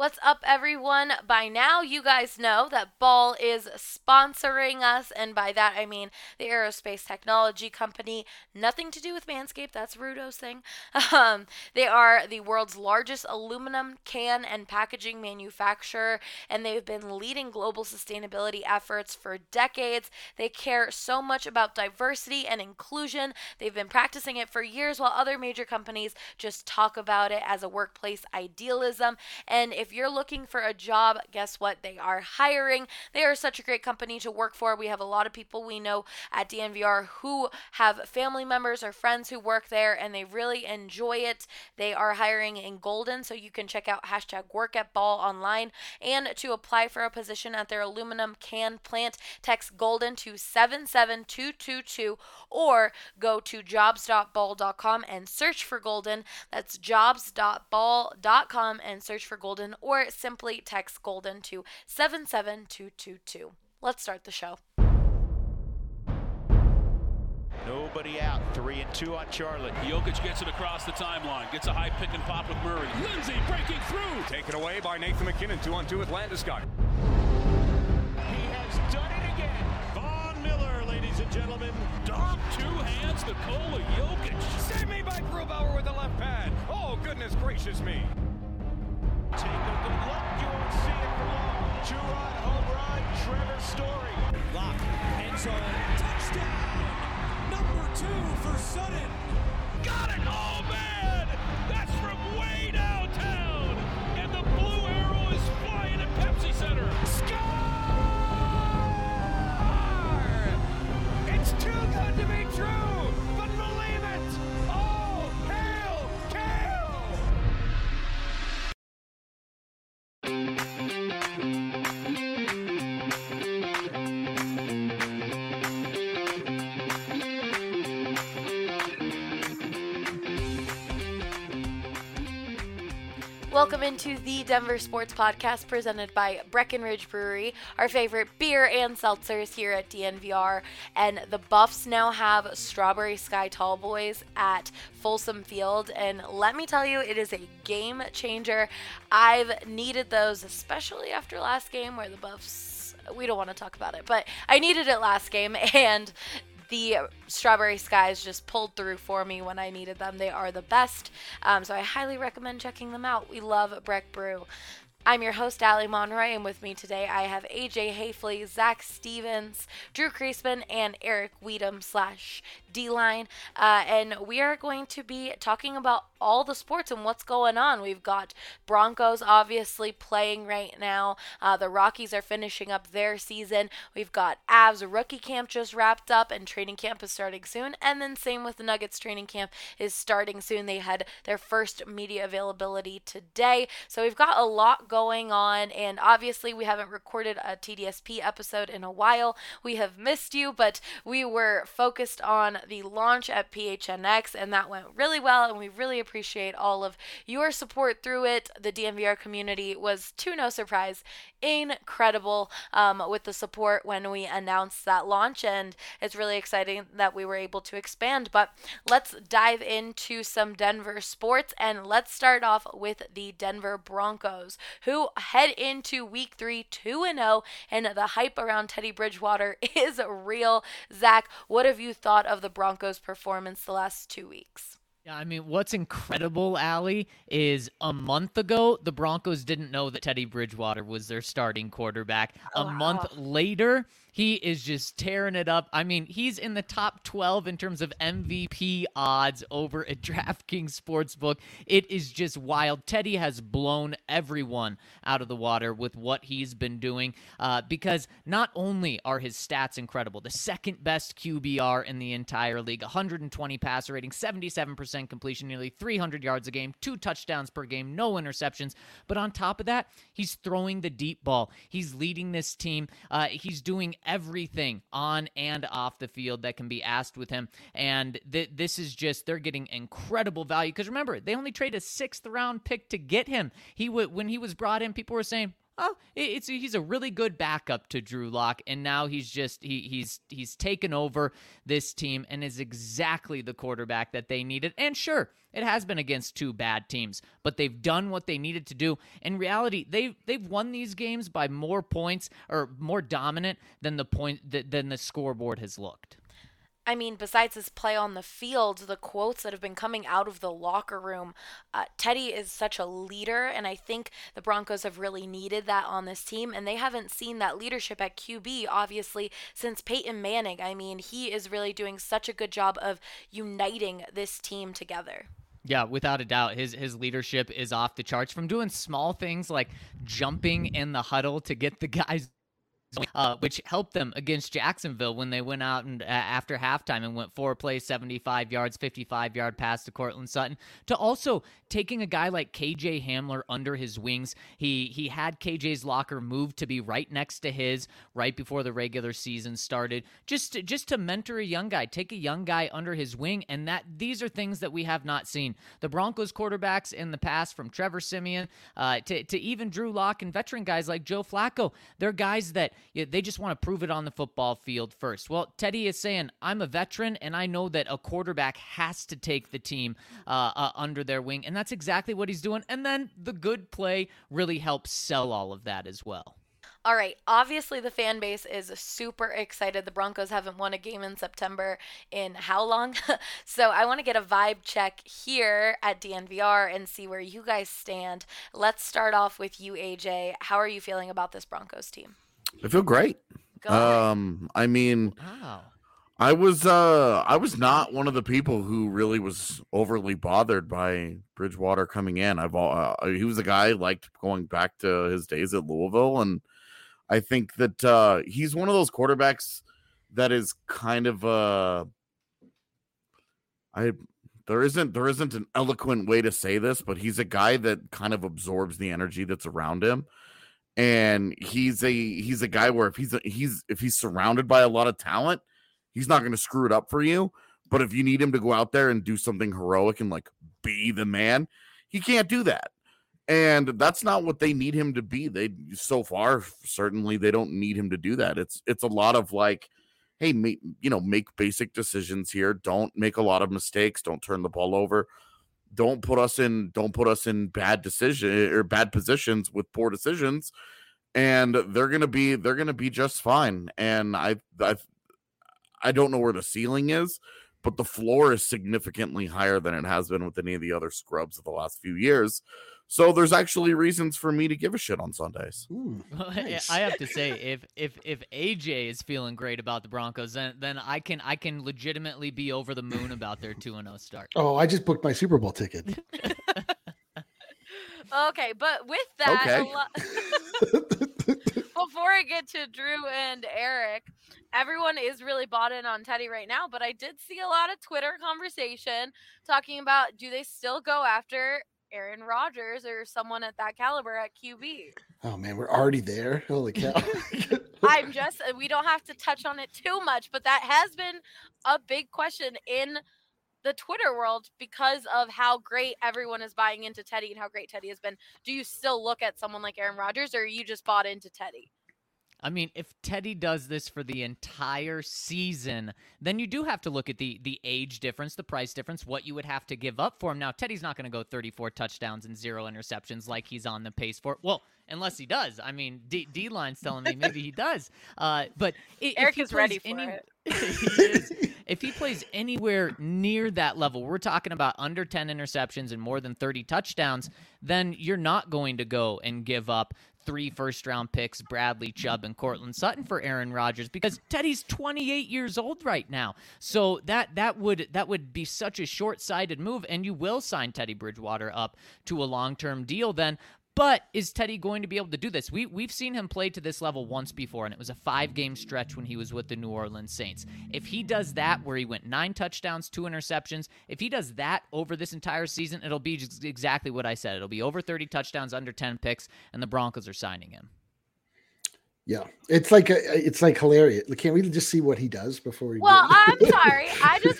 What's up, everyone? By now, you guys know that Ball is sponsoring us, and by that I mean the aerospace technology company. Nothing to do with Manscaped, that's Rudo's thing. Um, they are the world's largest aluminum can and packaging manufacturer, and they've been leading global sustainability efforts for decades. They care so much about diversity and inclusion. They've been practicing it for years, while other major companies just talk about it as a workplace idealism. And if if you're looking for a job, guess what? They are hiring. They are such a great company to work for. We have a lot of people we know at DNVR who have family members or friends who work there and they really enjoy it. They are hiring in Golden, so you can check out hashtag work at ball online. And to apply for a position at their aluminum can plant, text Golden to 77222 or go to jobs.ball.com and search for Golden. That's jobs.ball.com and search for Golden or simply text Golden to 77222. Let's start the show. Nobody out. Three and two on Charlotte. Jokic gets it across the timeline. Gets a high pick and pop with Murray. Lindsay breaking through. Taken away by Nathan MacKinnon. Two on two with Landeskog. He has done it again. Von Miller, ladies and gentlemen. Dom two hands Nikola Jokic. Save me by Grubauer with the left pad. Oh, goodness gracious me. Take a good look. You Welcome into the Denver Sports Podcast presented by Breckenridge Brewery, our favorite beer and seltzers here at DNVR. And the Buffs now have Strawberry Sky Tall Boys at Folsom Field. And let me tell you, it is a game changer. I've needed those, especially after last game where the Buffs. We don't want to talk about it, but I needed it last game, and the strawberry skies just pulled through for me when I needed them. They are the best. Um, so I highly recommend checking them out. We love Breck Brew. I'm your host, Ali Monroy, and with me today I have AJ Haefele, Zach Stevens, Drew Creasman, and Eric Weedham slash D-Line. Uh, and we are going to be talking about all the sports and what's going on. We've got Broncos obviously playing right now. Uh, the Rockies are finishing up their season. We've got Avs rookie camp just wrapped up, and training camp is starting soon. And then same with the Nuggets training camp is starting soon. They had their first media availability today. So we've got a lot going on, and obviously we haven't recorded a TDSP episode in a while. We have missed you, but we were focused on the launch at PHNX, and that went really well, and we really appreciate all of your support through it. The DNVR community was, to no surprise, incredible um, with the support when we announced that launch, and it's really exciting that we were able to expand. But let's dive into some Denver sports, and let's start off with the Denver Broncos, who head into week three 2 0, and the hype around Teddy Bridgewater is real. Zach, what have you thought of the Broncos' performance the last two weeks? I mean, what's incredible, Allie, is a month ago, the Broncos didn't know that Teddy Bridgewater was their starting quarterback. A oh, month later, he is just tearing it up. I mean, he's in the top 12 in terms of MVP odds over at DraftKings Sportsbook. It is just wild. Teddy has blown everyone out of the water with what he's been doing uh, because not only are his stats incredible, the second best QBR in the entire league, 120 passer rating, 77% 80% completion, nearly 300 yards a game, two touchdowns per game, no interceptions. But on top of that, he's throwing the deep ball. He's leading this team. Uh, he's doing everything on and off the field that can be asked with him. And th- this is just, they're getting incredible value. Because remember, they only traded a sixth round pick to get him. He w- When he was brought in, people were saying, oh, it's he's a really good backup to Drew Lock, and now he's just he he's he's taken over this team and is exactly the quarterback that they needed. And sure, it has been against two bad teams, but they've done what they needed to do. In reality, they've they've won these games by more points or more dominant than the point than the scoreboard has looked. I mean, besides his play on the field, the quotes that have been coming out of the locker room, uh, Teddy is such a leader, and I think the Broncos have really needed that on this team, and they haven't seen that leadership at QB, obviously, since Peyton Manning. I mean, he is really doing such a good job of uniting this team together. Yeah, without a doubt, his his leadership is off the charts. From doing small things like jumping in the huddle to get the guys uh, which helped them against Jacksonville when they went out and uh, after halftime and went four plays, 75 yards, 55 yard pass to Courtland Sutton. To also taking a guy like KJ Hamler under his wings. He he had KJ's locker moved to be right next to his right before the regular season started. Just to, just to mentor a young guy, take a young guy under his wing, and that these are things that we have not seen. The Broncos quarterbacks in the past, from Trevor Siemian uh, to to even Drew Lock and veteran guys like Joe Flacco, they're guys that they just want to prove it on the football field first. Well, Teddy is saying, I'm a veteran, and I know that a quarterback has to take the team uh, uh, under their wing, and that's exactly what he's doing. And then the good play really helps sell all of that as well. All right, obviously the fan base is super excited. The Broncos haven't won a game in September in how long? so I want to get a vibe check here at DNVR and see where you guys stand. Let's start off with you, AJ. How are you feeling about this Broncos team? I feel great. Um, I mean, wow. I was uh I was not one of the people who really was overly bothered by Bridgewater coming in. I've uh, he was a guy I liked going back to his days at Louisville, and I think that uh, he's one of those quarterbacks that is kind of uh I there isn't there isn't an eloquent way to say this, but he's a guy that kind of absorbs the energy that's around him and he's a he's a guy where if he's a, he's if he's surrounded by a lot of talent, he's not going to screw it up for you. But if you need him to go out there and do something heroic and like be the man, he can't do that. And that's not what they need him to be. They so far certainly they don't need him to do that. It's it's a lot of like hey, make, you know, make basic decisions here. Don't make a lot of mistakes. Don't turn the ball over don't put us in don't put us in bad decision eh, or bad positions with poor decisions. And they're going to be they're going to be just fine. And I, I i don't know where the ceiling is but the floor is significantly higher than it has been with any of the other scrubs of the last few years so there's actually reasons for me to give a shit on Sundays. Ooh, nice. I have to say, if if if AJ is feeling great about the Broncos, then then I can I can legitimately be over the moon about their two and zero oh start. Oh, I just booked my Super Bowl ticket. okay, but with that, okay. lo- before I get to Drew and Eric, everyone is really bought in on Teddy right now. But I did see a lot of Twitter conversation talking about do they still go after Aaron Rodgers or someone at that caliber at QB. Oh man, we're already there. Holy cow. I'm just uh, we don't have to touch on it too much, but that has been a big question in the Twitter world because of how great everyone is buying into Teddy and how great Teddy has been. Do you still look at someone like Aaron Rodgers or are you just bought into Teddy? I mean, if Teddy does this for the entire season, then you do have to look at the the age difference, the price difference, what you would have to give up for him. Now, Teddy's not going to go 34 touchdowns and zero interceptions like he's on the pace for. Well, unless he does. I mean, D, D line's telling me maybe he does. Uh, but Eric is ready for any, it. is, if he plays anywhere near that level, we're talking about under 10 interceptions and more than 30 touchdowns, then you're not going to go and give up three first round picks, Bradley Chubb and Courtland Sutton for Aaron Rodgers because Teddy's 28 years old right now. So that that would that would be such a short-sighted move and you will sign Teddy Bridgewater up to a long-term deal then But is Teddy going to be able to do this? We we've seen him play to this level once before, and it was a five game stretch when he was with the New Orleans Saints. If he does that, where he went nine touchdowns, two interceptions, if he does that over this entire season, it'll be just exactly what I said. It'll be over 30 touchdowns, under 10 picks, and the Broncos are signing him. Yeah, it's like a, it's like hilarious. Can't we just see what he does before we? Well, do I'm sorry. I just had to. I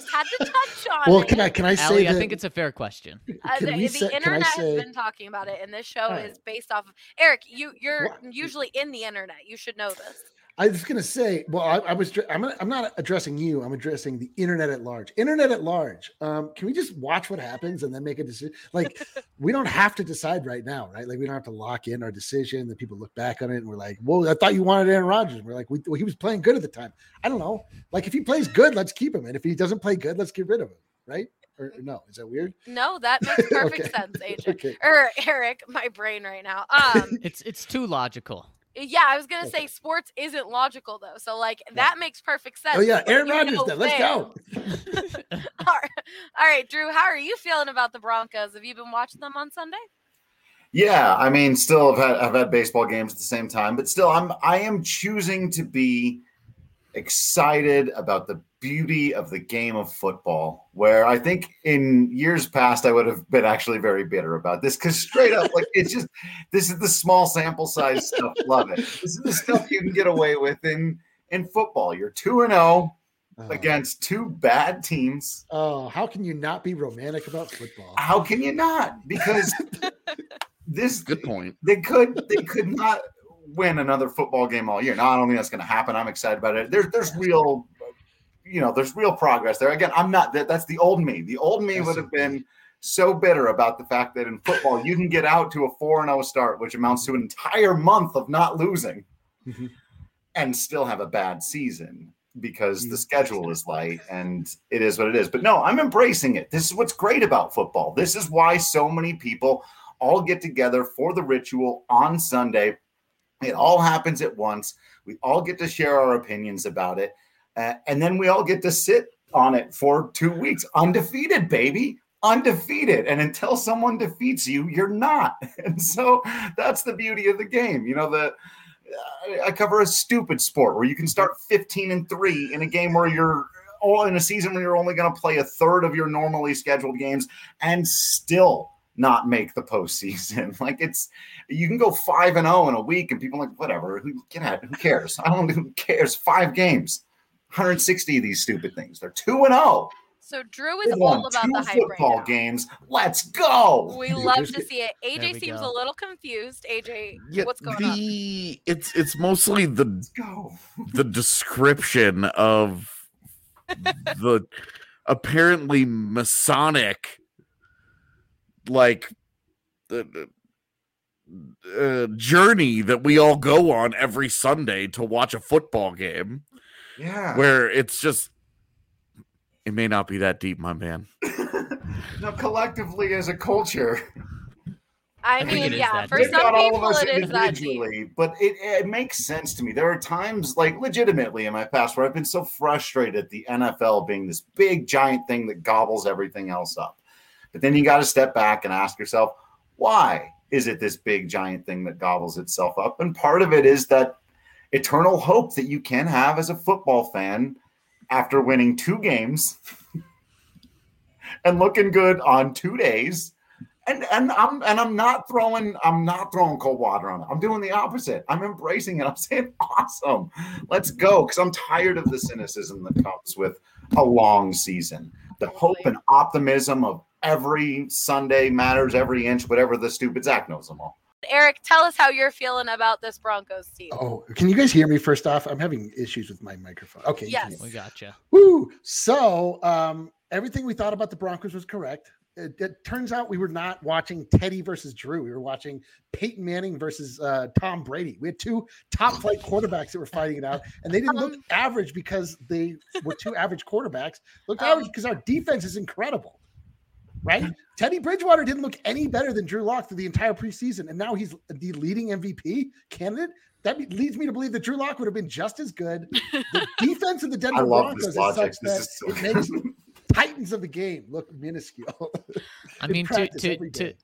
just had to touch on well, it. can I can I say Allie, that? I think it's a fair question. Uh, the, the say- internet say- has been talking about it, and this show Alright. is based off of Eric. You you're What? usually in the internet. You should know this. I was gonna say, well, I, I was, I'm, gonna- I'm not addressing you. I'm addressing the internet at large. Internet at large. Um, can we just watch what happens and then make a decision? Like, we don't have to decide right now, right? Like, we don't have to lock in our decision. The people look back on it and we're like, "Well, I thought you wanted Aaron Rodgers." And we're like, we, well, "He was playing good at the time." I don't know. Like, if he plays good, let's keep him, and if he doesn't play good, let's get rid of him, right? Or, or no? Is that weird? No, that makes perfect Okay. sense, AJ. Okay. Or Eric, my brain right now. Um, It's it's too logical. Uh, yeah, I was gonna say sports isn't logical though, so like that makes perfect sense. Oh yeah, Aaron you Rodgers. know Then let's go. All right. All right, Drew, how are you feeling about the Broncos? Have you been watching them on Sunday? Yeah, I mean, still have had I've had baseball games at the same time, but still, I'm I am choosing to be excited about the beauty of the game of football. Where I think in years past I would have been actually very bitter about this because straight up, like it's just this is the small sample size stuff. Love it. This is the stuff you can get away with in in football. You're two and zero Oh. Uh-huh. against two bad teams. Oh, how can you not be romantic about football? How can you not? Because this Good point. they could they could not win another football game all year. Now I don't think that's going to happen. I'm excited about it. There's there's real, you know, there's real progress there. Again, I'm not that. That's the old me. The old me would have been so bitter about the fact that in football you can get out to a four and zero start, which amounts to an entire month of not losing, Mhm. and still have a bad season because the schedule is light and it is what it is. But no, I'm embracing it. This is what's great about football. This is why so many people all get together for the ritual on Sunday. It all happens at once. We all get to share our opinions about it. Uh, and then we all get to sit on it for two weeks, undefeated, baby. Undefeated. And until someone defeats you, you're not. And so that's the beauty of the game. You know, the I- I cover a stupid sport where you can start 15 and 3 in a game where you're all in a season where you're only going to play a third of your normally scheduled games and still not make the postseason. Like it's you can go five and zero in a week, and people are like whatever. Who get at? Who cares? I don't. Who cares? Five games, 160 of these stupid things. They're two and zero. So Drew is all about two the hype right football now. games. Let's go. We Dude, love to see it. AJ seems go. a little confused. AJ, Yeah, what's going on? the it's it's mostly the the description of the apparently Masonic like uh, uh, journey that we all go on every Sunday to watch a football game Yeah. where it's just it may not be that deep, my man. now, collectively as a culture, I think mean, it is yeah, for deep. Some not all of people us it is that deep. but it, it makes sense to me. There are times, like legitimately in my past, where I've been so frustrated at the NFL being this big giant thing that gobbles everything else up. But then you got to step back and ask yourself, why is it this big giant thing that gobbles itself up? And part of it is that eternal hope that you can have as a football fan after winning two games and looking good on two days and and I'm and I'm not throwing I'm not throwing cold water on it. I'm doing the opposite. I'm embracing it. I'm saying awesome. Let's go because I'm tired of the cynicism that comes with a long season. The hope and optimism of every Sunday matters every inch, whatever the stupid Zach knows them all. Eric, tell us how you're feeling about this Broncos team. Oh, can you guys hear me first off? I'm having issues with my microphone. Okay. Yes. hear me. We gotcha. Woo! So, um, everything we thought about the Broncos was correct. It, it turns out we were not watching Teddy versus Drew. We were watching Peyton Manning versus uh, Tom Brady. We had two top flight quarterbacks that were fighting it out, and they didn't look Um, average because they were two average quarterbacks. Looked Um, average because our defense is incredible, right? Teddy Bridgewater didn't look any better than Drew Lock through the entire preseason, and now he's the leading MVP candidate. That leads me to believe that Drew Lock would have been just as good. The defense of the Denver I Broncos is such This that is so it makes Titans of the game look minuscule. I mean, to to to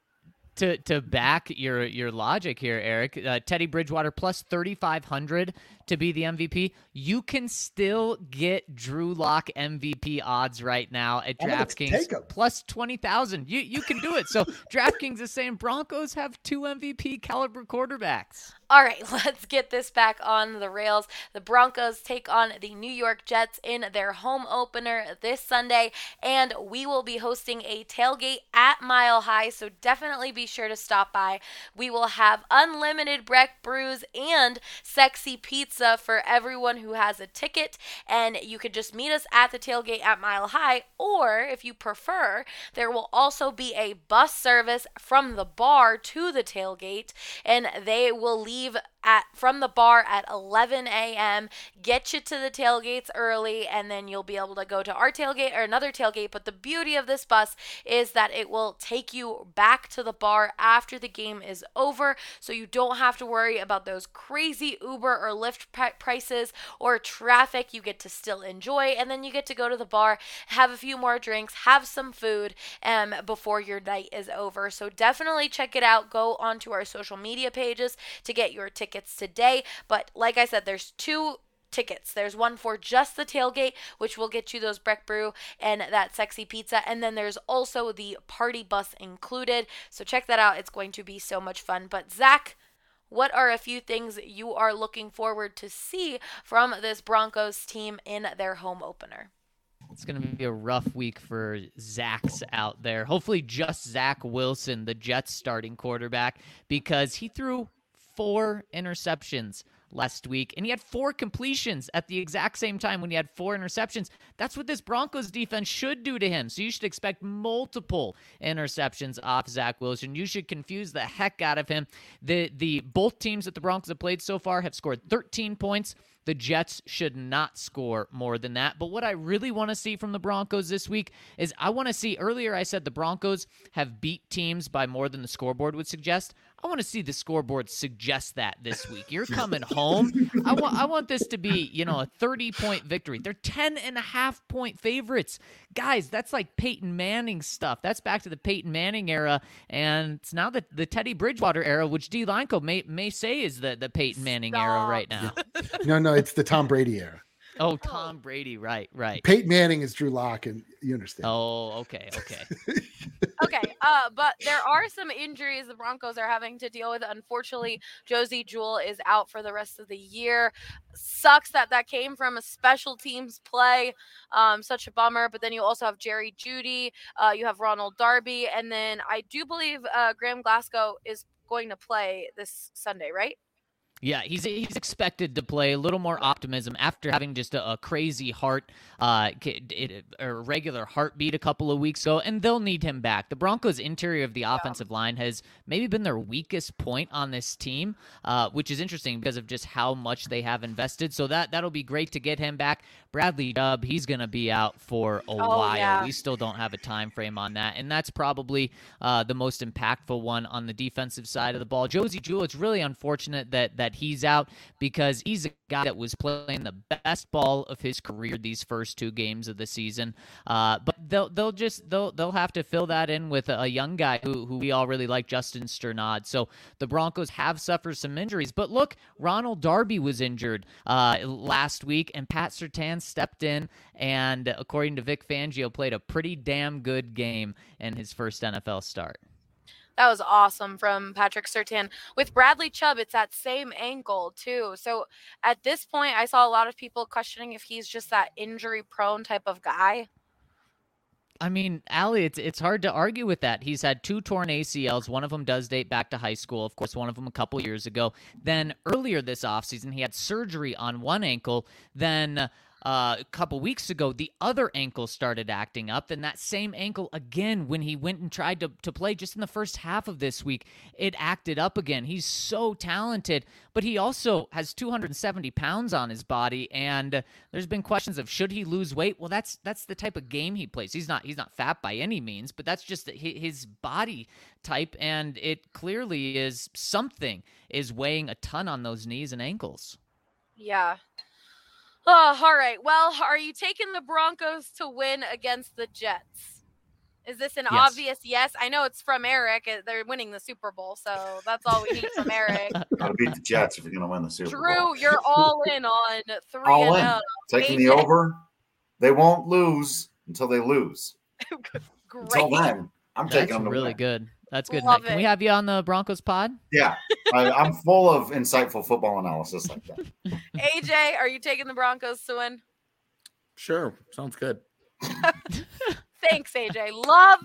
to to back your your logic here, Eric, uh, Teddy Bridgewater plus 3500 to be the MVP. You can still get Drew Lock MVP odds right now at DraftKings plus 20,000. You you can do it. So DraftKings is saying Broncos have two MVP caliber quarterbacks. All right, let's get this back on the rails. The Broncos take on the New York Jets in their home opener this Sunday, and we will be hosting a tailgate at Mile High, so definitely be sure to stop by. We will have unlimited Breck brews and sexy pizza for everyone who has a ticket, and you can just meet us at the tailgate at Mile High, or if you prefer, there will also be a bus service from the bar to the tailgate, and they will leave at from the bar at 11 a.m. Get you to the tailgates early, and then you'll be able to go to our tailgate or another tailgate. But the beauty of this bus is that it will take you back to the bar after the game is over, so you don't have to worry about those crazy Uber or Lyft prices or traffic. You get to still enjoy, and then you get to go to the bar, have a few more drinks, have some food, um, before your night is over. So definitely check it out. Go onto our social media pages to get your tickets today. But like I said, there's two tickets. There's one for just the tailgate, which will get you those Breck Brew and that sexy pizza. And then there's also the party bus included. So check that out. It's going to be so much fun. But Zach, what are a few things you are looking forward to see from this Broncos team in their home opener? It's going to be a rough week for Zach's out there. Hopefully, just Zach Wilson, the Jets starting quarterback, because he threw four interceptions last week, and he had four completions at the exact same time when he had four interceptions. That's what this Broncos defense should do to him. So you should expect multiple interceptions off Zach Wilson. You should confuse the heck out of him. The the both teams that the Broncos have played so far have scored 13 points. The Jets should not score more than that. But what I really want to see from the Broncos this week is I want to see earlier I said the Broncos have beat teams by more than the scoreboard would suggest. I want to see the scoreboard suggest that this week. You're coming home. I want I want this to be, you know, a 30 point victory. They're 10 and a half point favorites. Guys, that's like Peyton Manning stuff. That's back to the Peyton Manning era. And it's now the, the Teddy Bridgewater era, which D Linco may may say is the, the Peyton Manning Stop. era right now. no, no, it's the Tom Brady era. Oh, Tom Brady, right, right. Peyton Manning is Drew Lock, and you understand. Oh, okay, okay. okay, uh, but there are some injuries the Broncos are having to deal with. Unfortunately, Josey Jewell is out for the rest of the year. Sucks that that came from a special teams play. Um, such a bummer. But then you also have Jerry Jeudy, Uh, you have Ronald Darby, and then I do believe uh, Graham Glasgow is going to play this Sunday, right? Yeah, he's he's expected to play a little more optimism after having just a, a crazy heart, uh, a regular heartbeat a couple of weeks ago, and they'll need him back. The Broncos' interior of the offensive line has maybe been their weakest point on this team, uh, which is interesting because of just how much they have invested. So that that'll be great to get him back. Bradley Chubb, he's going to be out for a oh, while. Yeah. We still don't have a time frame on that, and that's probably uh, the most impactful one on the defensive side of the ball. Josey Jewell, it's really unfortunate that that he's out because he's a guy that was playing the best ball of his career these first two games of the season. Uh, but they'll they'll just they'll they'll have to fill that in with a, young guy who who we all really like, Justin Strnad. So the Broncos have suffered some injuries, but look, Ronald Darby was injured uh, last week, and Pat Surtain stepped in and, according to Vic Fangio, played a pretty damn good game in his first NFL start. That was awesome from Patrick Surtain. With Bradley Chubb, it's that same ankle too. So at this point, I saw a lot of people questioning if he's just that injury prone type of guy. I mean, Ali, it's it's hard to argue with that. He's had two torn ACLs. One of them does date back to high school. Of course, one of them a couple years ago. Then earlier this offseason, he had surgery on one ankle. Then uh, a couple weeks ago, the other ankle started acting up. And that same ankle, again, when he went and tried to, to play just in the first half of this week, it acted up again. He's so talented, but he also has 270 pounds on his body. And there's been questions of should he lose weight? Well, that's that's the type of game he plays. He's not he's not fat by any means, but that's just his body type. And it clearly is something is weighing a ton on those knees and ankles. Yeah, Oh, all right. Well, are you taking the Broncos to win against the Jets? Is this an Yes. obvious yes? I know it's from Eric. uh, They're winning the Super Bowl, so that's all we need from Eric. Gotta beat the Jets if you're gonna win the Super Bowl. Drew, you're all in on three All and in. oh. Taking the AJ. over. They won't lose until they lose. Until then, I'm That's taking them to really win. good. That's good. Love Nick. Can we have you on the Broncos pod? Yeah, I, I'm full of insightful football analysis like that. AJ, are you taking the Broncos to win? Sure, sounds good. Thanks, AJ. Love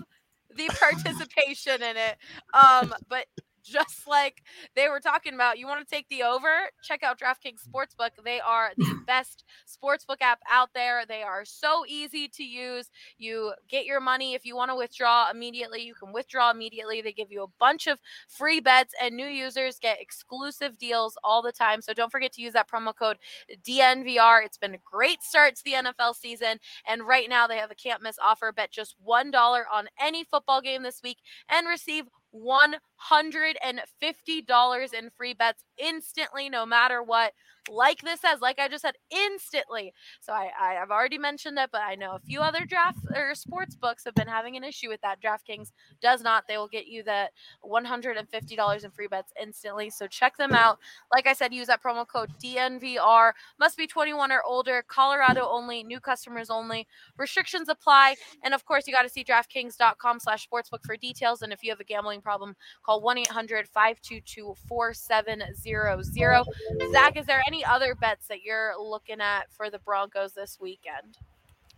the participation in it. Um, but just like they were talking about, you want to take the over? Check out DraftKings mm. Sportsbook. They are the best sportsbook app out there. They are so easy to use. You get your money if you want to withdraw immediately. You can withdraw immediately. They give you a bunch of free bets, and new users get exclusive deals all the time. So don't forget to use that promo code DNVR. It's been a great start to the NFL season, and right now they have a can't miss offer. Bet just $1 on any football game this week and receive $150 in free bets instantly, no matter what. Like this says, like I just said, instantly. So I, I have already mentioned it, but I know a few other draft or sports books have been having an issue with that. DraftKings does not. They will get you that $150 in free bets instantly. So check them out. Like I said, use that promo code DNVR. Must be 21 or older. Colorado only. New customers only. Restrictions apply. And of course, you got to see DraftKings.com slash sportsbook for details. And if you have a gambling problem, call 1 800 522 4700. Oh. Zach, is there any other bets that you're looking at for the Broncos this weekend?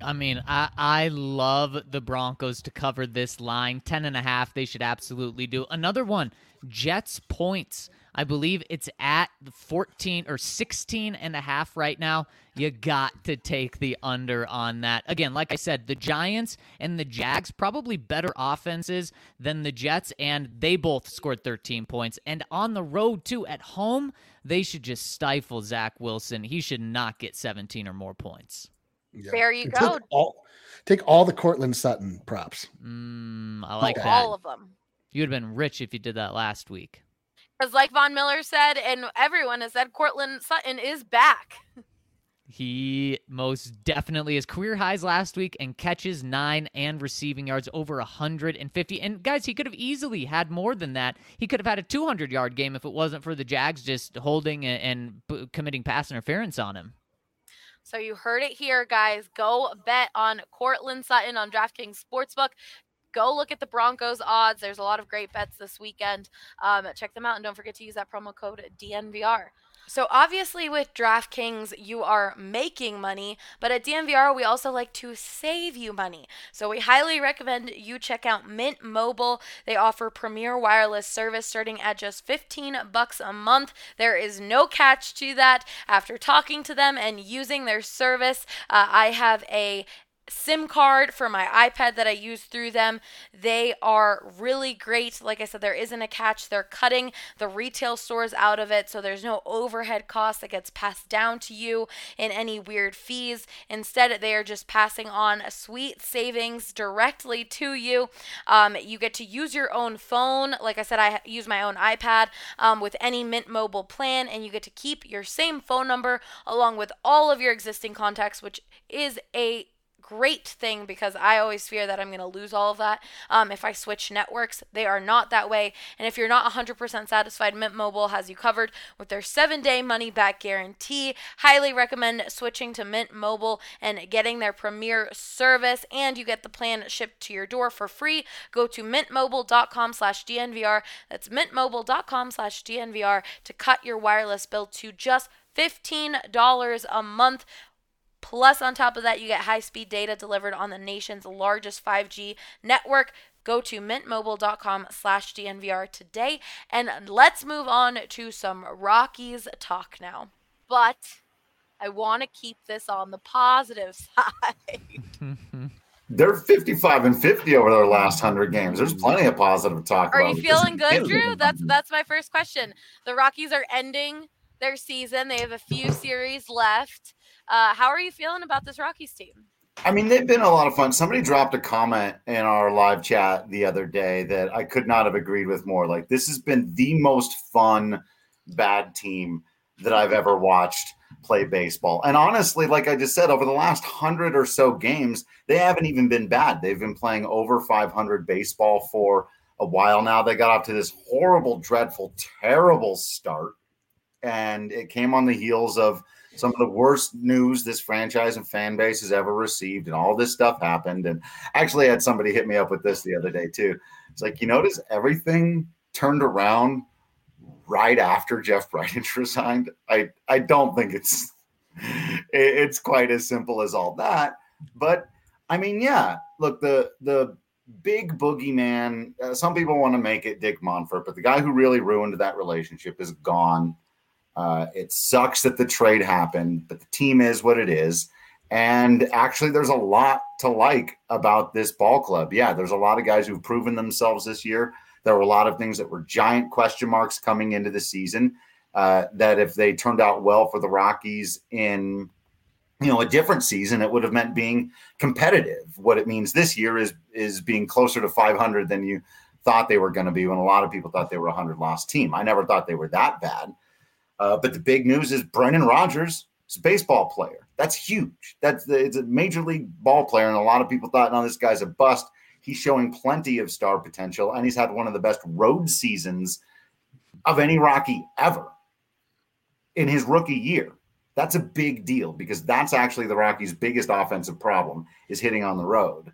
I mean, I, I love the Broncos to cover this line. Ten and a half, they should absolutely do. Another one, Jets points. I believe it's at 14 or 16 and a half right now. You got to take the under on that. Again, like I said, the Giants and the Jags probably better offenses than the Jets, and they both scored 13 points. And on the road, too, at home, they should just stifle Zach Wilson. He should not get 17 or more points. Yeah. There you And go. Take all, take all the Courtland Sutton props. Mm, I like Okay. that. All of them. You would have been rich if you did that last week. Because, like Von Miller said, and everyone has said, Courtland Sutton is back. He most definitely his career highs last week and catches nine and receiving yards over 150. And guys, he could have easily had more than that. He could have had a 200 yard game if it wasn't for the Jags just holding and, and committing pass interference on him. So you heard it here, guys. Go bet on Courtland Sutton on DraftKings Sportsbook. Go look at the Broncos odds. There's a lot of great bets this weekend. Um, check them out and don't forget to use that promo code DNVR. So obviously with DraftKings you are making money, but at DNVR we also like to save you money. So we highly recommend you check out Mint Mobile. They offer premier wireless service starting at just 15 bucks a month. There is no catch to that. After talking to them and using their service, uh, I have a SIM card for my iPad that I use through them. They are really great. Like I said, there isn't a catch. They're cutting the retail stores out of it, so there's no overhead cost that gets passed down to you in any weird fees. Instead, they are just passing on a sweet savings directly to you. Um, you get to use your own phone. Like I said, I use my own iPad um, with any Mint Mobile plan, and you get to keep your same phone number along with all of your existing contacts, which is a great thing because I always fear that I'm going to lose all of that um, if I switch networks. They are not that way. And if you're not 100% satisfied, Mint Mobile has you covered with their seven day money back guarantee. Highly recommend switching to Mint Mobile and getting their premier service. And you get the plan shipped to your door for free. Go to mintmobile.com slash DNVR. That's mintmobile.com slash DNVR to cut your wireless bill to just $15 a month. Plus, on top of that, you get high speed data delivered on the nation's largest 5G network. Go to mintmobile.com slash DNVR today. And let's move on to some Rockies talk now. But I want to keep this on the positive side. They're 55 and 50 over their last 100 games. There's plenty of positive talk Are you feeling good, Drew? That's that's my first question. The Rockies are ending their season. They have a few series left. Uh, how are you feeling about this Rockies team? I mean, they've been a lot of fun. Somebody dropped a comment in our live chat the other day that I could not have agreed with more. Like, this has been the most fun bad team that I've ever watched. play baseball. And honestly, like I just said, over the last hundred or so games, they haven't even been bad. They've been playing over 500 baseball for a while now. They got off to this horrible, dreadful, terrible start. And it came on the heels of some of the worst news this franchise and fan base has ever received. And all this stuff happened. And actually, I had somebody hit me up with this the other day, too. It's like, you notice everything turned around right after Jeff Bridich resigned. I I don't think it's it's quite as simple as all that. But I mean, yeah. Look, the the big boogeyman. Uh, some people want to make it Dick Monfort, but the guy who really ruined that relationship is gone. Uh, it sucks that the trade happened, but the team is what it is. And actually, there's a lot to like about this ball club. Yeah, there's a lot of guys who've proven themselves this year. There were a lot of things that were giant question marks coming into the season. Uh, that if they turned out well for the Rockies in you know a different season, it would have meant being competitive. What it means this year is is being closer to 500 than you thought they were going to be. When a lot of people thought they were a 100 loss team, I never thought they were that bad. Uh, but the big news is Brendan Rodgers is a baseball player. That's huge. That's the, it's a major league ball player, and a lot of people thought, "No, this guy's a bust." He's showing plenty of star potential, and he's had one of the best road seasons of any Rocky ever in his rookie year. That's a big deal because that's actually the Rockies' biggest offensive problem is hitting on the road.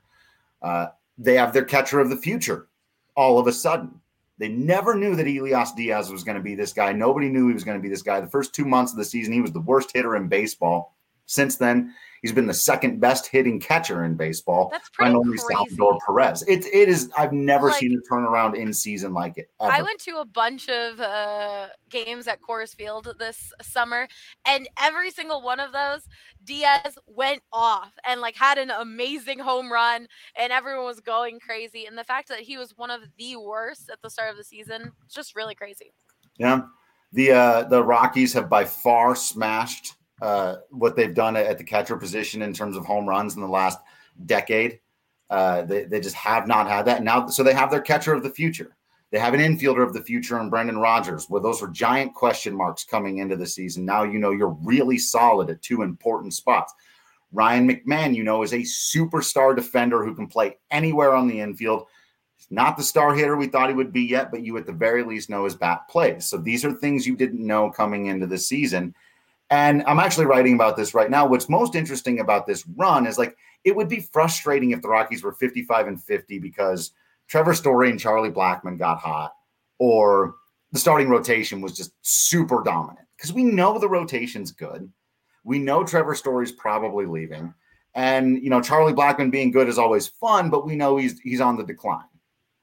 Uh, they have their catcher of the future all of a sudden. They never knew that Elias Diaz was going to be this guy. Nobody knew he was going to be this guy. The first two months of the season, he was the worst hitter in baseball. Since then, He's been the second best hitting catcher in baseball. That's pretty only crazy. Salvador Perez. It, it is. I've never Like- seen a turnaround in season like it. I went to a bunch of uh, games at Coors Field this summer, and every single one of those, Diaz went off and like had an amazing home run, and everyone was going crazy. And the fact that he was one of the worst at the start of the season, it's just really crazy. Yeah. The uh the Rockies have by far smashed uh what they've done at the catcher position in terms of home runs in the last decade. Uh they, they just have not had that. Now so they have their catcher of the future. They have an infielder of the future in Brendan Rodgers, where those were giant question marks coming into the season. Now you know you're really solid at two important spots. Ryan McMahon, you know, is a superstar defender who can play anywhere on the infield. He's not the star hitter we thought he would be yet, but you at the very least know his bat plays. So these are things you didn't know coming into the season. And I'm actually writing about this right now. What's most interesting about this run is like it would be frustrating if the Rockies were 55 and 50 because Trevor Story and Charlie Blackmon got hot, or the starting rotation was just super dominant. Because we know the rotation's good. We know Trevor Story's probably leaving. And you know, Charlie Blackmon being good is always fun, but we know he's he's on the decline,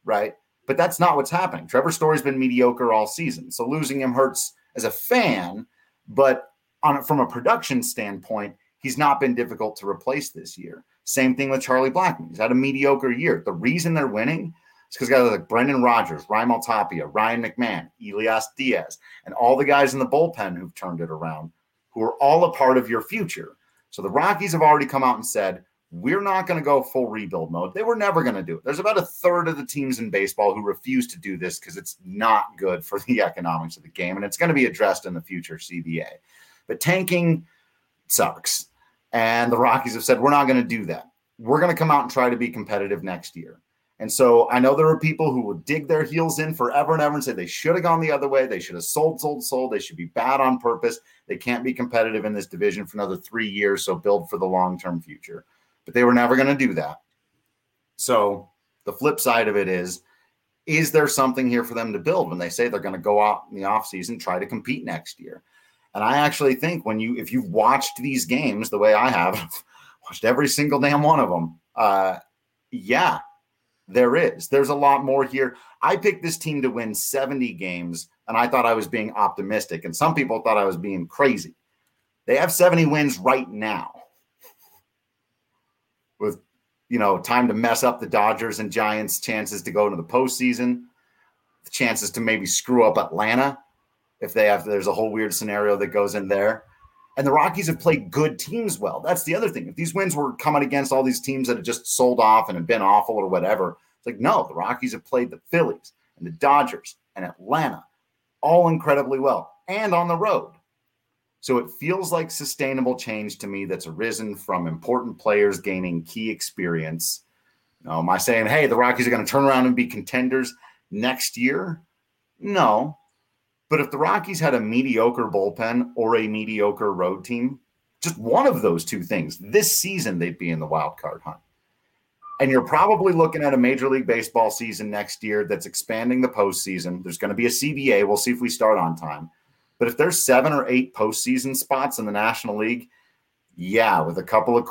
right? But that's not what's happening. Trevor Story's been mediocre all season. So losing him hurts as a fan, but on from a production standpoint, he's not been difficult to replace this year. Same thing with Charlie Blackmon. He's had a mediocre year. The reason they're winning is because guys like Brendan Rodgers, Raimel Tapia, Ryan McMahon, Elias Diaz, and all the guys in the bullpen who've turned it around, who are all a part of your future. So the Rockies have already come out and said, we're not going to go full rebuild mode. They were never going to do it. There's about a third of the teams in baseball who refuse to do this because it's not good for the economics of the game. And it's going to be addressed in the future CBA. But tanking sucks. And the Rockies have said, we're not going to do that. We're going to come out and try to be competitive next year. And so I know there are people who will dig their heels in forever and ever and say they should have gone the other way. They should have sold, sold, sold. They should be bad on purpose. They can't be competitive in this division for another three years. So build for the long term future. But they were never going to do that. So the flip side of it is, is there something here for them to build when they say they're going to go out in the offseason, try to compete next year? And I actually think when you, if you've watched these games the way I have, watched every single damn one of them, uh, yeah, there is. There's a lot more here. I picked this team to win 70 games, and I thought I was being optimistic, and some people thought I was being crazy. They have 70 wins right now with, you know, time to mess up the Dodgers and Giants' chances to go into the postseason, the chances to maybe screw up Atlanta if they have, there's a whole weird scenario that goes in there. And the Rockies have played good teams well. That's the other thing. If these wins were coming against all these teams that have just sold off and have been awful or whatever, it's like, no, the Rockies have played the Phillies and the Dodgers and Atlanta all incredibly well and on the road. So it feels like sustainable change to me that's arisen from important players gaining key experience. Now, am I saying, hey, the Rockies are going to turn around and be contenders next year? No. But if the Rockies had a mediocre bullpen or a mediocre road team, just one of those two things, this season they'd be in the wild card hunt. And you're probably looking at a Major League Baseball season next year that's expanding the postseason. There's going to be a CBA. We'll see if we start on time. But if there's seven or eight postseason spots in the National League, yeah, with a couple of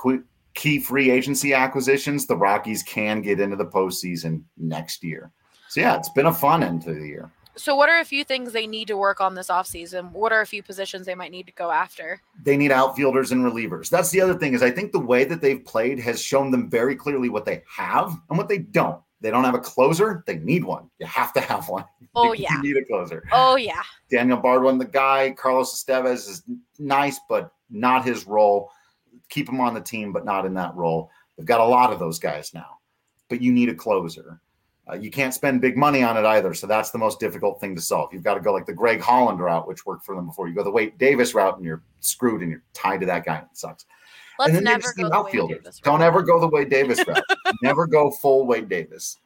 key free agency acquisitions, the Rockies can get into the postseason next year. So, yeah, it's been a fun end to the year. So, what are a few things they need to work on this offseason? What are a few positions they might need to go after? They need outfielders and relievers. That's the other thing is I think the way that they've played has shown them very clearly what they have and what they don't. They don't have a closer. They need one. You have to have one. Oh yeah, you need a closer. Oh yeah. Daniel Bardwin, the guy. Carlos Estevez is nice, but not his role. Keep him on the team, but not in that role. They've got a lot of those guys now, but you need a closer. Uh, you can't spend big money on it either. So that's the most difficult thing to solve. You've got to go like the Greg Holland route, which worked for them before. You go the Wade Davis route and you're screwed and you're tied to that guy. It sucks. Let's and then never go the outfielders. Don't ever go the Wade Davis route. never go full Wade Davis.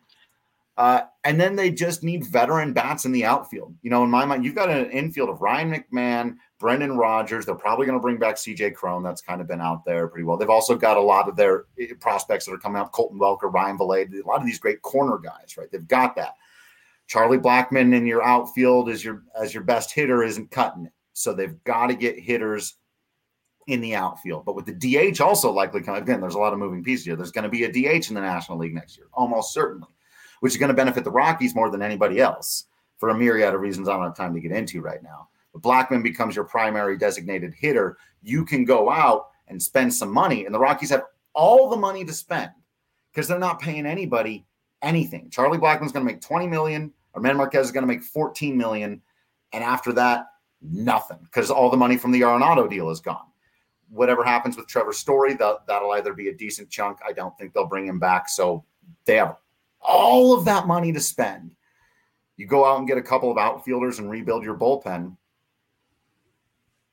Uh, and then they just need veteran bats in the outfield. You know, in my mind, you've got an infield of Ryan McMahon, Brendan Rodgers. They're probably going to bring back CJ Cron. That's kind of been out there pretty well. They've also got a lot of their eh, prospects that are coming out Colton Welker, Ryan Vilade, a lot of these great corner guys, right? They've got that. Charlie Blackmon in your outfield as your as your best hitter isn't cutting it. So they've got to get hitters in the outfield. But with the DH also likely coming again, there's a lot of moving pieces here. There's going to be a DH in the National League next year, almost certainly which is going to benefit the Rockies more than anybody else for a myriad of reasons I don't have time to get into right now. But Blackmon becomes your primary designated hitter. You can go out and spend some money, and the Rockies have all the money to spend because they're not paying anybody anything. Charlie Blackmon's going to make 20 million, German Marquez is going to make 14 million, and after that, nothing because all the money from the Arenado deal is gone. Whatever happens with Trevor Story, that, that'll either be a decent chunk. I don't think they'll bring him back. So they have all of that money to spend. You go out and get a couple of outfielders and rebuild your bullpen.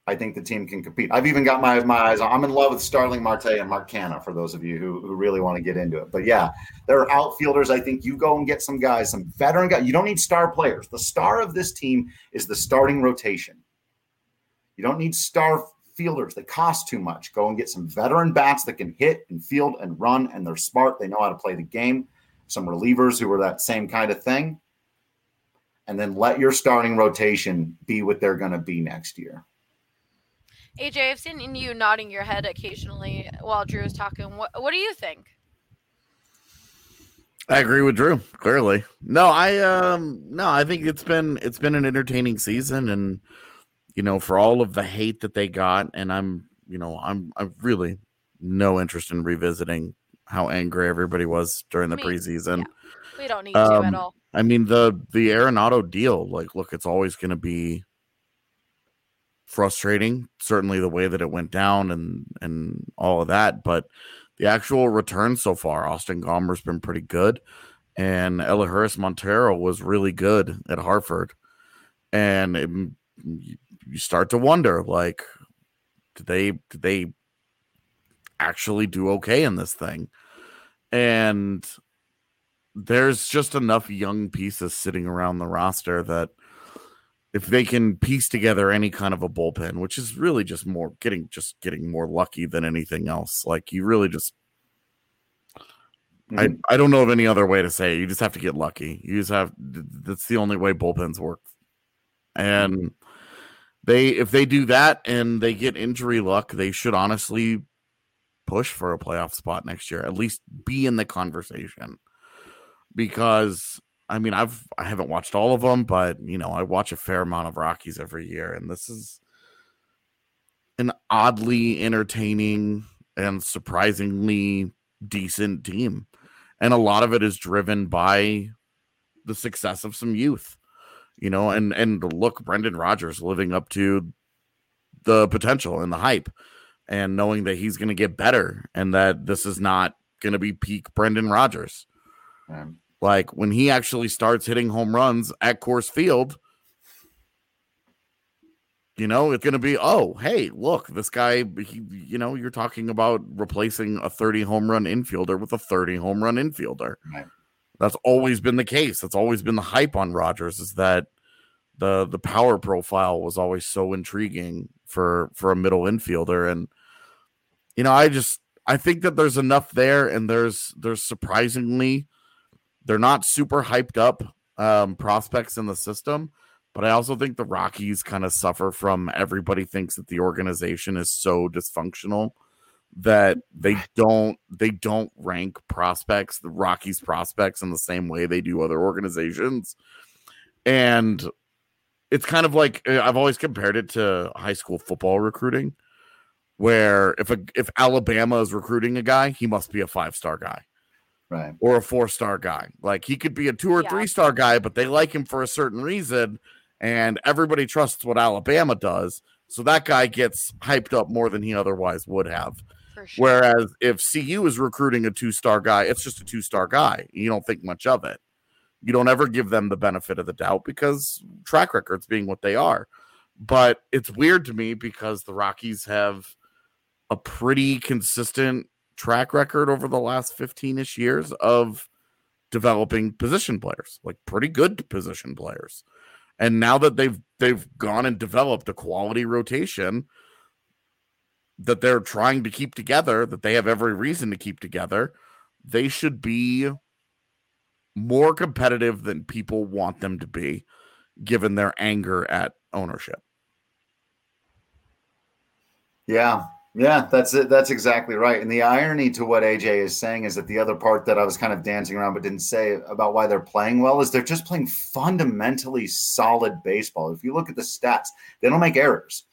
I think the team can compete. I've even got my, my eyes on. I'm in love with Starling Marte and Mark Canha for those of you who, who really want to get into it. But yeah, there are outfielders. I think you go and get some guys, some veteran guys. You don't need star players. The star of this team is the starting rotation. You don't need star fielders. They cost too much. Go and get some veteran bats that can hit and field and run, and they're smart. They know how to play the game some relievers who are that same kind of thing, and then let your starting rotation be what they're going to be next year. AJ, I've seen you nodding your head occasionally while Drew is talking. What What do you think? I agree with Drew. Clearly, no, I um, no, I think it's been it's been an entertaining season, and you know, for all of the hate that they got, and I'm, you know, I'm, I'm really no interest in revisiting how angry everybody was during the I mean, preseason. Yeah. We don't need um, to at all. I mean the the Arenado deal, like, look, it's always going to be frustrating. Certainly the way that it went down and and all of that, but the actual return so far, Austin Gomber's been pretty good, and Elehuris Montero was really good at Hartford, and it, you start to wonder, like, did they did they actually do okay in this thing. And there's just enough young pieces sitting around the roster that if they can piece together any kind of a bullpen, which is really just more getting just getting more lucky than anything else. Like you really just mm-hmm. I, I don't know of any other way to say it. You just have to get lucky. You just have that's the only way bullpens work. And they if they do that and they get injury luck, they should honestly push for a playoff spot next year, at least be in the conversation. Because I mean, I've I haven't watched all of them, but you know, I watch a fair amount of Rockies every year, and this is an oddly entertaining and surprisingly decent team. And a lot of it is driven by the success of some youth. You know, and and look, Brendan Rodgers living up to the potential and the hype and knowing that he's going to get better and that this is not going to be peak Brendan Rodgers. Um, like when he actually starts hitting home runs at Coors Field, You know, it's going to be, oh, hey, look, this guy, he, you know, you're talking about replacing a 30 home run infielder with a 30 home run infielder. Right. That's always been the case. That's always been the hype on Rodgers is that the the power profile was always so intriguing for for a middle infielder and you know, I just I think that there's enough there and there's there's surprisingly they're not super hyped up um prospects in the system but I also think the Rockies kind of suffer from everybody thinks that the organization is so dysfunctional that they don't they don't rank prospects, the Rockies prospects in the same way they do other organizations. And it's kind of like uh, I've always compared it to high school football recruiting where if a if Alabama is recruiting a guy, he must be a five-star guy Right. or a four-star guy. Like he could be a two or Yeah. three-star guy, but they like him for a certain reason and everybody trusts what Alabama does. So that guy gets hyped up more than he otherwise would have. Sure. Whereas if CU is recruiting a two star guy, it's just a two star guy. You don't think much of it. You don't ever give them the benefit of the doubt because track records being what they are. But it's weird to me because the Rockies have a pretty consistent track record over the last 15 ish years of developing position players, like pretty good position players. And now that they've they've gone and developed a quality rotation that they're trying to keep together, that they have every reason to keep together, they should be more competitive than people want them to be, given their anger at ownership. Yeah, yeah, that's it. That's exactly right. And the irony to what AJ is saying is that the other part that I was kind of dancing around but didn't say about why they're playing well is they're just playing fundamentally solid baseball. If you look at the stats, they don't make errors.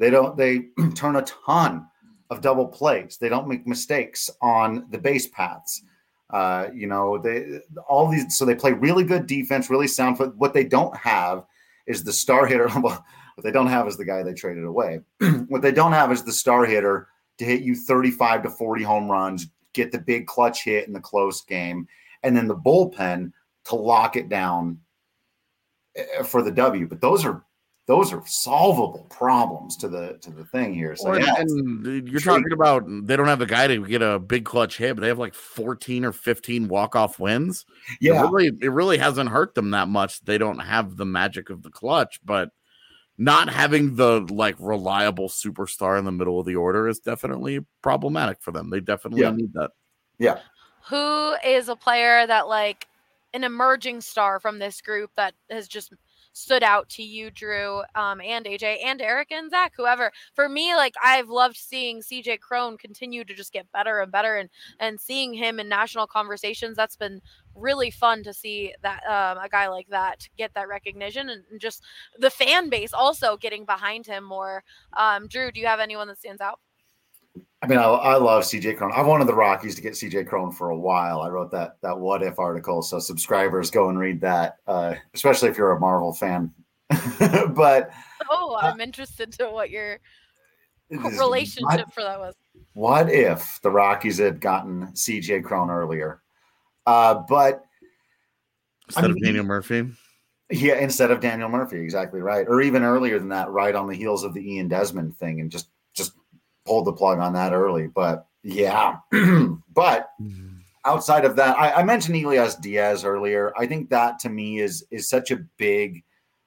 They don't. They turn a ton of double plays. They don't make mistakes on the base paths. Uh, you know, they all these. So they play really good defense, really sound. But what they don't have is the star hitter. What they don't have is the guy they traded away. what they don't have is the star hitter to hit you 35 to 40 home runs, get the big clutch hit in the close game, and then the bullpen to lock it down eh, for the W. But those are those are solvable problems to the to the thing here. So Or- yeah, and you're talking about they don't have the guy to get a big clutch hit, but they have like 14 or 15 walk off wins. yeah. It really, it really hasn't hurt them that much. They don't have the magic of the clutch, but not having the like reliable superstar in the middle of the order is definitely problematic for them. They definitely Yeah. need that. Yeah. Who is a player that like an emerging star from this group that has just stood out to you, Drew, um, and AJ, and Eric and Zach, whoever. For me, like I've loved seeing CJ Cron continue to just get better and better, and and seeing him in national conversations. That's been really fun to see that um, a guy like that get that recognition, and, and just the fan base also getting behind him more. Um, Drew, do you have anyone that stands out? I mean, I, I love CJ Cron. I've wanted the Rockies to get CJ Cron for a while. I wrote that that what if article, so subscribers go and read that, uh, especially if you're a Marvel fan. but Oh, I'm interested to what your it co- is- relationship for that was. What if the Rockies had gotten CJ Cron earlier? Uh, but Instead I of Daniel Murphy. yeah, instead of Daniel Murphy, exactly right, or even earlier than that, right on the heels of the Ian Desmond thing, and just just pulled the plug on that early. But yeah, but outside of that, I, I mentioned Elias Diaz earlier. I think that to me is is such a big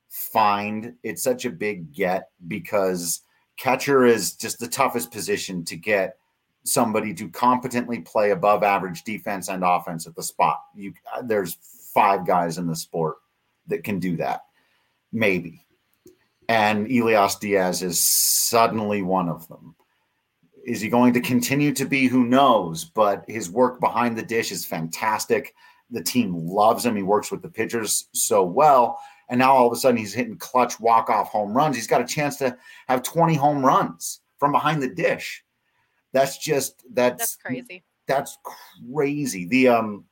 find. It's such a big get because catcher is just the toughest position to get somebody to competently play above average defense and offense at the spot. You uh, there's five guys in the sport that can do that, maybe. And Elias Diaz is suddenly one of them. Is he going to continue to be? Who knows? But his work behind the dish is fantastic. The team loves him. He works with the pitchers so well. And now all of a sudden he's hitting clutch walk off home runs. He's got a chance to have 20 home runs from behind the dish. That's just that's That's crazy. that's crazy. The um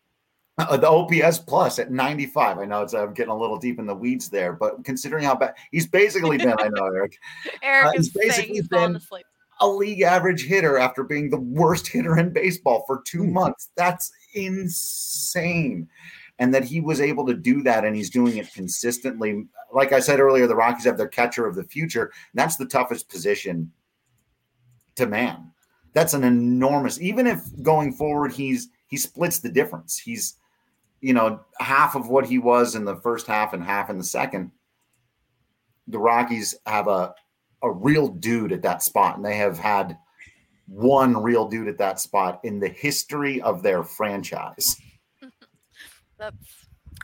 uh, the OPS plus at 95. I know it's I'm getting a little deep in the weeds there, but considering how bad he's basically been, I know Eric, Eric he's is basically been-. A league average hitter after being the worst hitter in baseball for two hmm. months. That's insane. and that he was able to do that and he's doing it consistently. Like I said earlier, the Rockies have their catcher of the future. That's the toughest position to man. That's an enormous, even if going forward he's he splits the difference. He's you know half of what he was in the first half and half in the second. The Rockies have a a real dude at that spot, and they have had one real dude at that spot in the history of their franchise. That's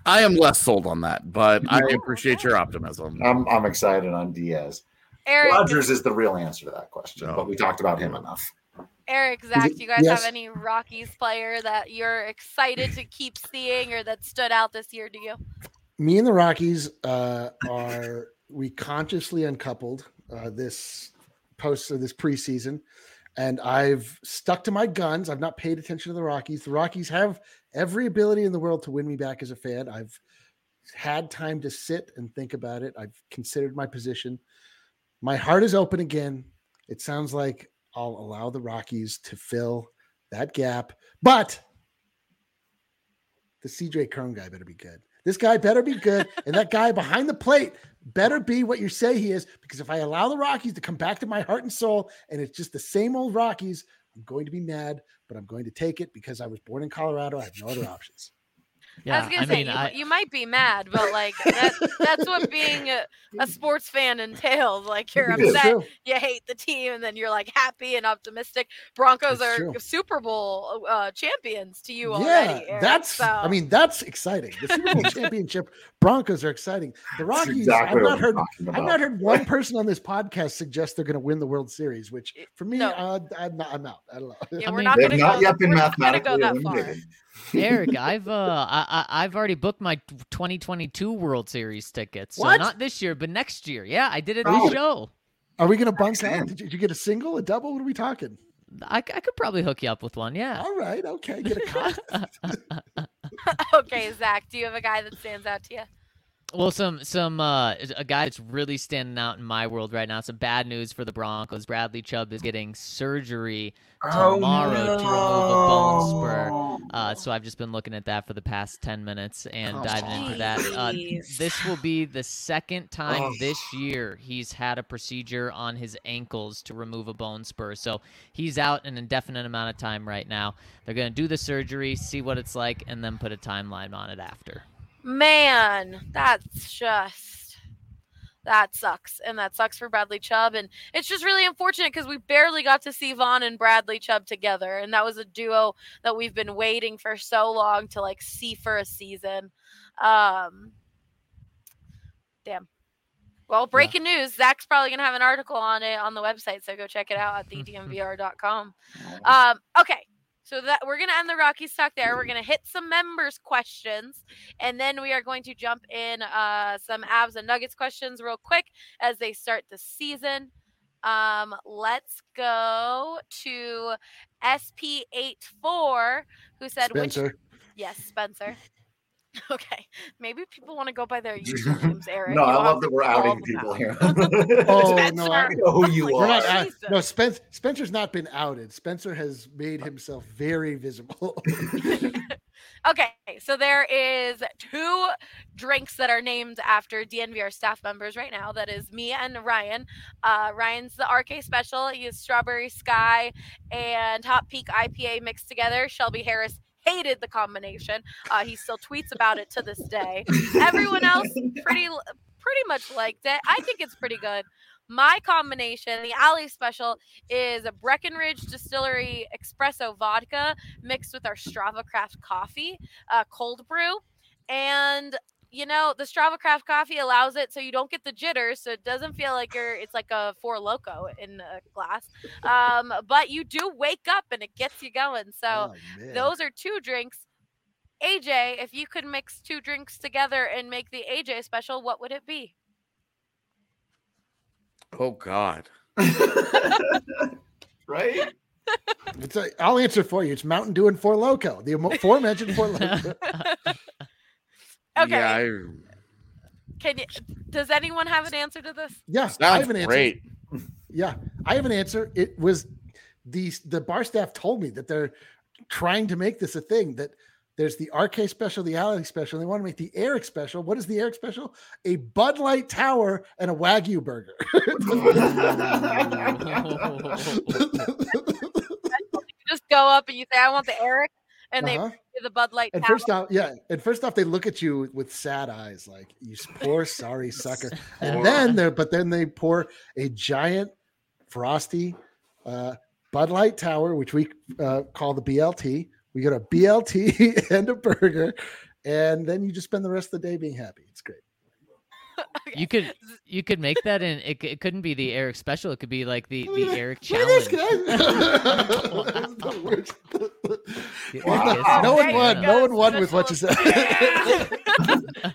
I am less sold on that, but I appreciate your optimism. I'm I'm excited on Diaz. Eric. Rodgers is the real answer to that question, No. but we talked about him enough. Eric, Zach, do you guys yes. have any Rockies player that you're excited to keep seeing or that stood out this year to you? me and the Rockies uh, are we consciously uncoupled uh, this post or this preseason, and I've stuck to my guns. I've not paid attention to the Rockies. The Rockies have every ability in the world to win me back as a fan. I've had time to sit and think about it. I've considered my position. My heart is open again. It sounds like I'll allow the Rockies to fill that gap, but the CJ Kern guy better be good. This guy better be good. And that guy behind the plate better be what you say he is. Because if I allow the Rockies to come back to my heart and soul and it's just the same old Rockies, I'm going to be mad, but I'm going to take it because I was born in Colorado. I have no other options. I was gonna say mean, you, I, you might be mad, but like that, that's what being a, a sports fan entails. Like you're It is. upset, True. you hate the team, and then you're like happy and optimistic. Broncos It's are true. Super Bowl uh, champions to you Yeah, already. Eric, that's. I mean, that's exciting. The Super Bowl championship Broncos are exciting. The That's Rockies. exactly I've not heard. I've not heard one person on this podcast suggest they're going to win the World Series. Which for me, No. uh, I'm not. I'm out. I don't know. yeah, we're mean- not They've gonna not go, yet been we're not gonna mathematically go that far. eliminated. Eric, I've uh, I, I- I've already booked my 2022 World Series tickets. So What? not this year, but next year. Yeah, I did it Oh. on the show. Are we going to bunk that? Did you, did you get a single, a double? What are we talking? I, I could probably hook you up with one. Yeah. All right. Okay. Get a cop. okay, Zach, do you have a guy that stands out to you? Well, some some uh, a guy that's really standing out in my world right now. Some bad news for the Broncos. Bradley Chubb is getting surgery Oh, tomorrow to remove a bone spur. Uh, so I've just been looking at that for the past ten minutes and Oh, diving into that. Uh, this will be the second time Oh. this year he's had a procedure on his ankles to remove a bone spur. So he's out an indefinite amount of time right now. They're gonna do the surgery, see what it's like, and then put a timeline on it after. Man, that's just that sucks, and that sucks for Bradley Chubb, and it's just really unfortunate because we barely got to see Vaughn and Bradley Chubb together, and that was a duo that we've been waiting for so long to like see for a season. Um, damn. Well, breaking news: Zach's probably gonna have an article on it on the website, so go check it out at thednvr.com. Um, okay. So that we're gonna end the Rockies talk there. We're gonna hit some members questions, and then we are going to jump in uh, some abs and nuggets questions real quick as they start the season. Um, let's go to SP84, who said which yes, Spencer. Okay, maybe people want to go by their usernames, Eric. No, You I love that we're outing people out. here. Oh Spencer. no, I, I know who you we're not. out- no, Spence, Spencer's not been outed. Spencer has made himself very visible. Okay, so there is two drinks that are named after DNVR staff members right now. That is me and Ryan. Uh, Ryan's the RK special. He is Strawberry Sky and Hot Peak IPA mixed together. Shelby Harris hated the combination. Uh, he still tweets about it to this day. Everyone else pretty pretty much liked it. I think it's pretty good. My combination, the Alley special, is a Breckenridge Distillery espresso vodka mixed with our Strava Craft coffee, uh, cold brew. And you know, the Strava Craft coffee allows it so you don't get the jitters, so it doesn't feel like you're it's like a four loco in a glass. Um, but you do wake up and it gets you going. So Oh, those are two drinks. AJ, if you could mix two drinks together and make the AJ special, what would it be? Oh God. right? It's a, I'll answer for you. It's Mountain Dew and Four Loco. The amo- aforementioned Four Loco. Okay. Yeah, I, Can you, does anyone have an answer to this? Yeah, I have an answer. great. Yeah, I have an answer. It was the the bar staff told me that they're trying to make this a thing that There's the RK special, the Alex special. They want to make the Eric special. What is the Eric special? A Bud Light Tower and a Wagyu burger. Just go up and you say, "I want the Eric," and they Uh-huh. bring you the Bud Light. And Tower. first off, yeah, and first off, they look at you with sad eyes, like you poor sorry sucker. And then they but then they pour a giant frosty uh, Bud Light Tower, which we uh, call the BLT. We get a BLT and a burger, and then you just spend the rest of the day being happy. It's great. You could you could make that and it, it couldn't be the Eric special. It could be like the the Eric Look this challenge. guy. It's the worst. The Wow. No one won. No one won with what you said.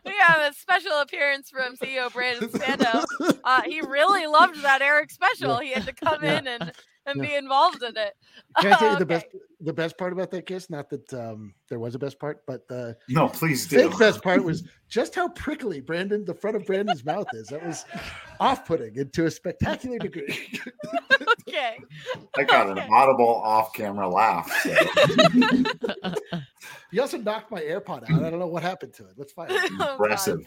we have a special appearance from CEO Brandon Spando. Uh, he really loved that Eric special. He had to come Yeah. in and, and Yeah. be involved in it. Can I tell you the Okay. best the best part about that kiss? Not that um, there was a best part, but the No, please do. fake best part was just how prickly Brandon, the front of Brandon's mouth is. That was off-putting and to a spectacular degree. Okay. I got an Okay. audible off-camera laugh. so. he also knocked my AirPod out. I don't know what happened to it. Let's find out. Oh, Impressive.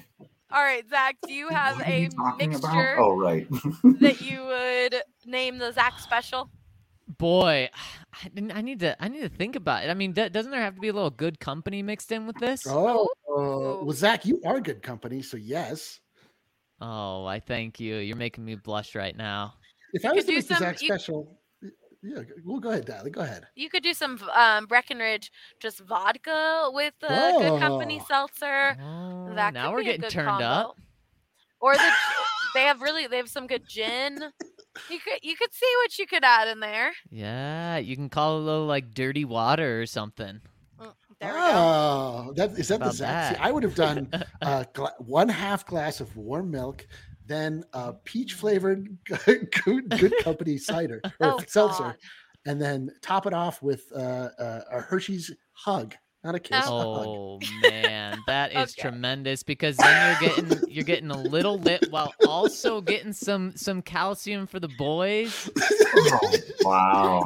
All right, Zach, do you have What are you a talking mixture Oh, right. that you would name the Zach special? Boy, I, didn't- I need to I need to think about it. I mean, do- doesn't there have to be a little good company mixed in with this? Oh, uh, well, Zach, you are good company, so yes. Oh, I thank you. You're making me blush right now. If You I was could to do make the some- Zach you- special, yeah, well, go ahead, Dally. Go ahead. You could do some um, Breckenridge just vodka with the good company Oh. seltzer. Oh, That now could we're be a getting good turned combo. up. Or the they have really they have some good gin. You could you could see what you could add in there. Yeah, you can call it a little like dirty water or something. Mm, There. Oh, that is that the about Zach? See. I would have done uh, gla- one half glass of warm milk, then a peach flavored good, good company cider or Oh, seltzer, God. and then top it off with uh, uh, a Hershey's hug, not a kiss. a hug. Oh man, that is Okay. tremendous because then you're getting you're getting a little lit while also getting some some calcium for the boys. Oh, wow.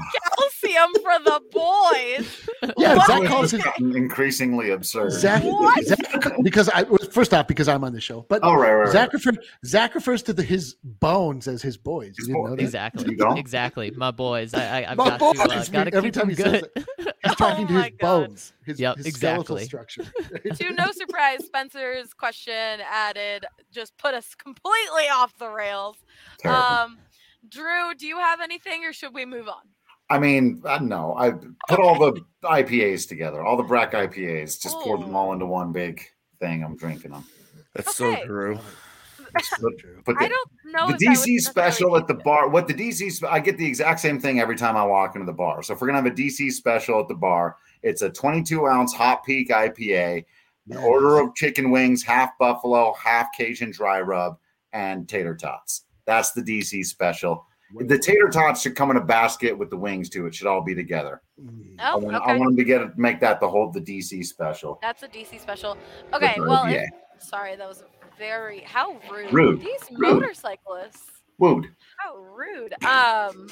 Calcium for the boys. Yeah, What? Zach calls has it increasingly absurd. Zach, What? Zach because I first off because I'm on the show, but Oh, right, right, right. Zach, refer, Zach refers to the, his bones as his boys. You His didn't boys. know? Exactly, You don't? exactly. My boys, I, I I've My got to uh, got to every keep time them he says good. He's talking Oh to his God. bones, his, Yep, his skeletal exactly. structure. to no surprise, Spencer's question added just put us completely off the rails. Terrible. Um, Drew, do you have anything, or should we move on? I mean, I don't know. I put all the IPAs together, all the Brack IPAs, just pour them all oh. into one big thing. I'm drinking them. That's Okay. so true. Put, put I the, don't know. the if DC special at the bar. What the DC? I get the exact same thing every time I walk into the bar. So if we're gonna have a DC special at the bar, it's a 22 ounce Hot Peak IPA, an order of chicken wings, half buffalo, half Cajun dry rub, and tater tots. That's the DC special. The tater tots should come in a basket with the wings too. It should all be together. Mm. I Oh, want, I okay. want them to get it, make that the whole the DC special. That's a DC special. Okay, the well, IPA. if- sorry, that was very how rude. Rude. These Rude. motorcyclists. Wood. How rude. Um.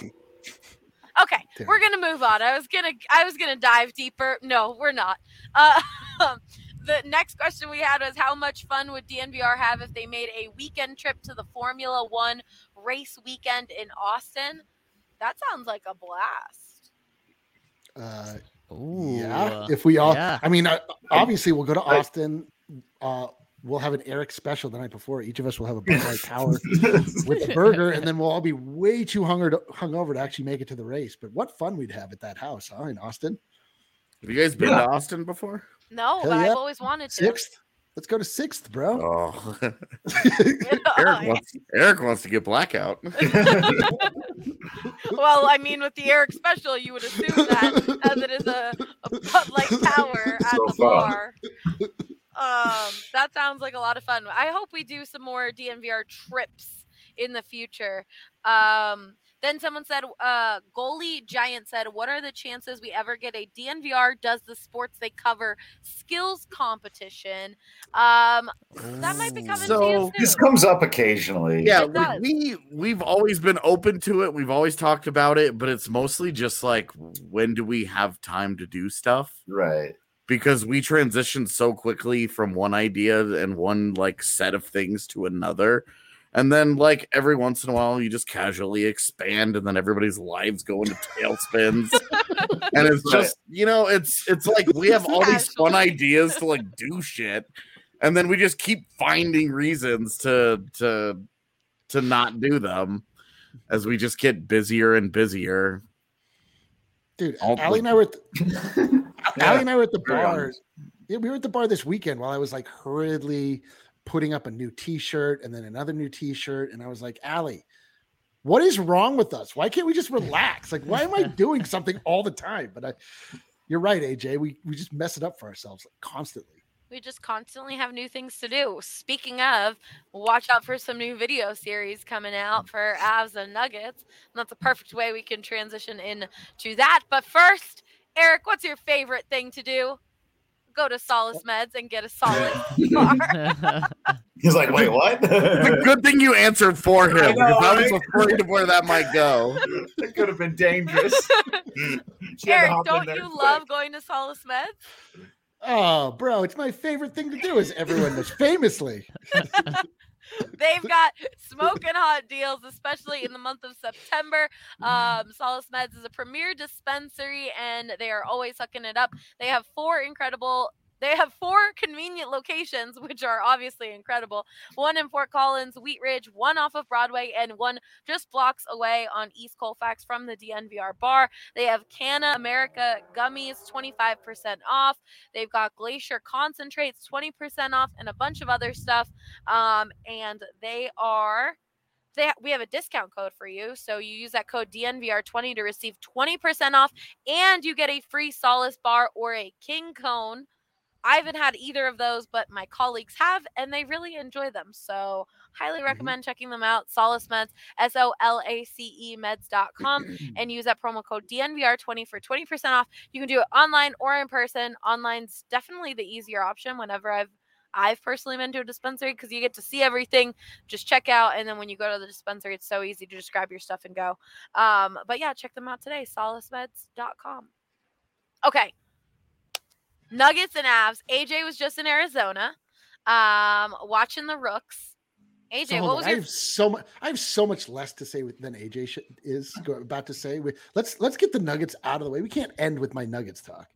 Okay, we're gonna move on. I was gonna, I was gonna dive deeper. No, we're not. Uh, the next question we had was, how much fun would DNVR have if they made a weekend trip to the Formula One race weekend in Austin? That sounds like a blast. Uh, Ooh, yeah, if we all, yeah. I mean, uh, obviously we'll go to Austin. Uh, we'll have an Eric special the night before. Each of us will have a Bud Light Tower with the burger, and then we'll all be way too hunger to, hungover to actually make it to the race. But what fun we'd have at that house, huh? In Austin, Have you guys been Yeah. to Austin before? No, Hell but yeah. I've always wanted to. sixth. Let's go to sixth, bro. Oh, Eric wants Eric wants to get blackout. well, I mean, with the Eric special, you would assume that as it is a, a Bud Light Tower at So the fun. bar. Um, that sounds like a lot of fun. I hope we do some more DNVR trips in the future. Um, then someone said, uh, goalie giant said, "What are the chances we ever get a DNVR does the sports they cover skills competition?" Um, that might be coming to you So, soon. This comes up occasionally. yeah, It we we've always been open to it. We've always talked about it, but it's mostly just like when do we have time to do stuff? Right. because we transition so quickly from one idea and one like set of things to another. And then, like every once in a while, you just casually expand, and then everybody's lives go into tailspins. and it's just, you know, it's it's like we have all these fun ideas to like do shit, and then we just keep finding reasons to to to not do them as we just get busier and busier. Dude, All- Allie and I were at the, Yeah, Allie and I were at the very bar. Yeah, we were at the bar this weekend while I was like hurriedly putting up a new T-shirt and then another new T-shirt, and I was like, Allie, what is wrong with us? Why can't we just relax? Like, why am I doing something all the time? But I, you're right, AJ. We we just mess it up for ourselves like, constantly. We just constantly have new things to do. Speaking of, watch out for some new video series coming out for Avs and Nuggets. And that's a perfect way we can transition into that. But first, Eric, what's your favorite thing to do? Go to Solace Meds and get a solid bar. He's like, wait, what? It's a good thing you answered for him I know, because I was right? afraid of where that might go. It could have been dangerous. She had to Eric, don't you quick. love going to Solace Meds? Oh, bro, it's my favorite thing to do, as everyone knows. Famously, They've got smoking hot deals, especially in the month of September. Um, Solace Meds is a premier dispensary, and they are always hooking it up. They have four incredible. They have four convenient locations, which are obviously incredible. One in Fort Collins, Wheat Ridge, one off of Broadway, and one just blocks away on East Colfax from the DNVR bar. They have Canna America gummies, 25% off. They've got Glacier concentrates, 20% off, and a bunch of other stuff. Um, and they are they we have a discount code for you. So you use that code DNVR20 to receive 20% off and you get a free Solace bar or a King Cone. I haven't had either of those, but my colleagues have, and they really enjoy them. So, highly recommend checking them out. Solace Meds, S O L A C E meds.com, and use that promo code DNVR20 for 20% off. You can do it online or in person. Online's definitely the easier option whenever I've I've personally been to a dispensary because you get to see everything, just check out, and then when you go to the dispensary, it's so easy to just grab your stuff and go. Um, but yeah, check them out today, solacemeds.com. Okay. Nuggets and Avs. AJ was just in Arizona, um, watching the Rooks. AJ, So what on, was I your have so much. I have so much less to say with, than AJ sh- is about to say. We, let's let's get the Nuggets out of the way. We can't end with my Nuggets talk.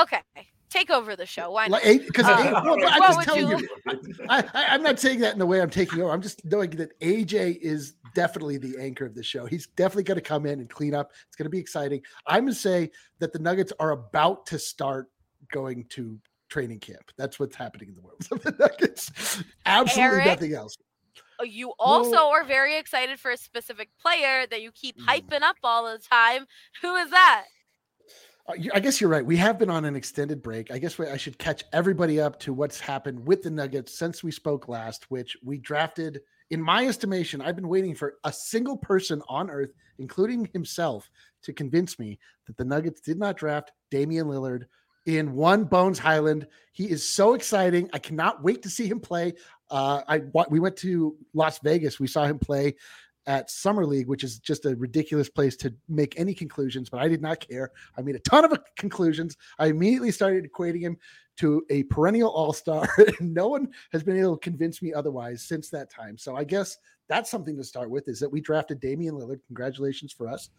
okay? Take over the show. Why not? Because Uh, well, I'm just telling you, you- I, I, I'm not saying that in the way I'm taking over. I'm just knowing that AJ is definitely the anchor of the show. He's definitely going to come in and clean up. It's going to be exciting. I'm going to say that the Nuggets are about to start going to training camp. That's what's happening in the world of the Nuggets. Absolutely Eric? nothing else. Uh, You also are very excited for a specific player that you keep hyping up all the time. Who is that? Uh, I guess you're right. We have been on an extended break. I guess I should catch everybody up to what's happened with the Nuggets since we spoke last, which we drafted. In my estimation, I've been waiting for a single person on earth, including himself, to convince me that the Nuggets did not draft Damian Lillard in one Bones Hyland. He is so exciting. I cannot wait to see him play. Uh, I we went to Las Vegas. We saw him play at Summer League, which is just a ridiculous place to make any conclusions, but I did not care. I made a ton of conclusions. I immediately started equating him to a perennial all star. no one has been able to convince me otherwise since that time. So I guess that's something to start with is that we drafted Damian Lillard. Congratulations for us.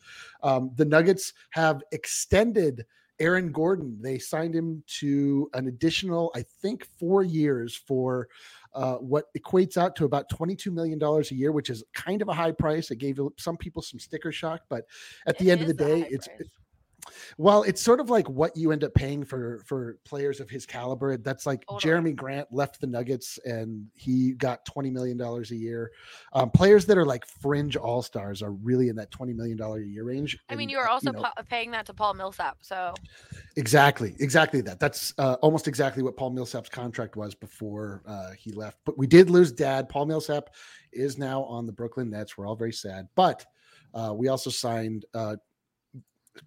Um, the Nuggets have extended Aaron Gordon. They signed him to an additional, I think, four years for uh, what equates out to about $22 million a year, which is kind of a high price. It gave some people some sticker shock, but at the It end of the day, it's price. Well, it's sort of like what you end up paying for for players of his caliber. That's like. Jerami Grant left the Nuggets and he got twenty million dollars a year. Um, players that are like fringe all stars are really in that twenty million dollar a year range. I mean, you are uh, also know, pa- paying that to Paul Millsap. So Exactly, exactly that. That's uh, almost exactly what Paul Millsap's contract was before uh, he left. But we did lose dad. Paul Millsap is now on the Brooklyn Nets. We're all very sad. But uh, we also signed. Uh,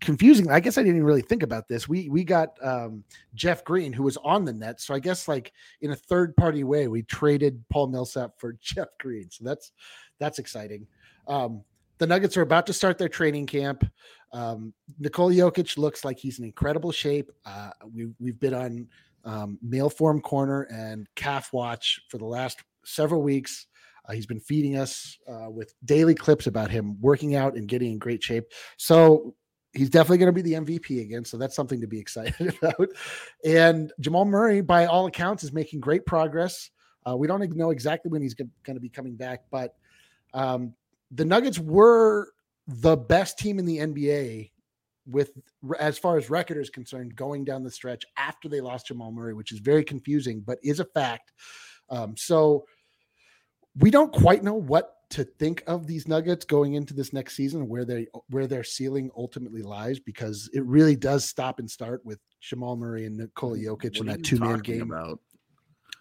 confusing. I guess I didn't really think about this. We we got um, Jeff Green, who was on the Nets. So I guess like in a third party way, we traded Paul Millsap for Jeff Green. So that's that's exciting. Um, the Nuggets are about to start their training camp. Um, Nikola Jokic looks like he's in incredible shape. Uh, we, we've been on um, Mail Form Corner and Calf Watch for the last several weeks. Uh, he's been feeding us uh, with daily clips about him working out and getting in great shape. So he's definitely going to be the MVP again. So that's something to be excited about. And Jamal Murray, by all accounts, is making great progress. Uh, we don't know exactly when he's going to be coming back, but um, the Nuggets were the best team in the NBA with as far as record is concerned going down the stretch after they lost Jamal Murray, which is very confusing, but is a fact. Um, so we don't quite know what to think of these Nuggets going into this next season, where they where their ceiling ultimately lies, because it really does stop and start with Jamal Murray and Nikola Jokic in that two man game. About?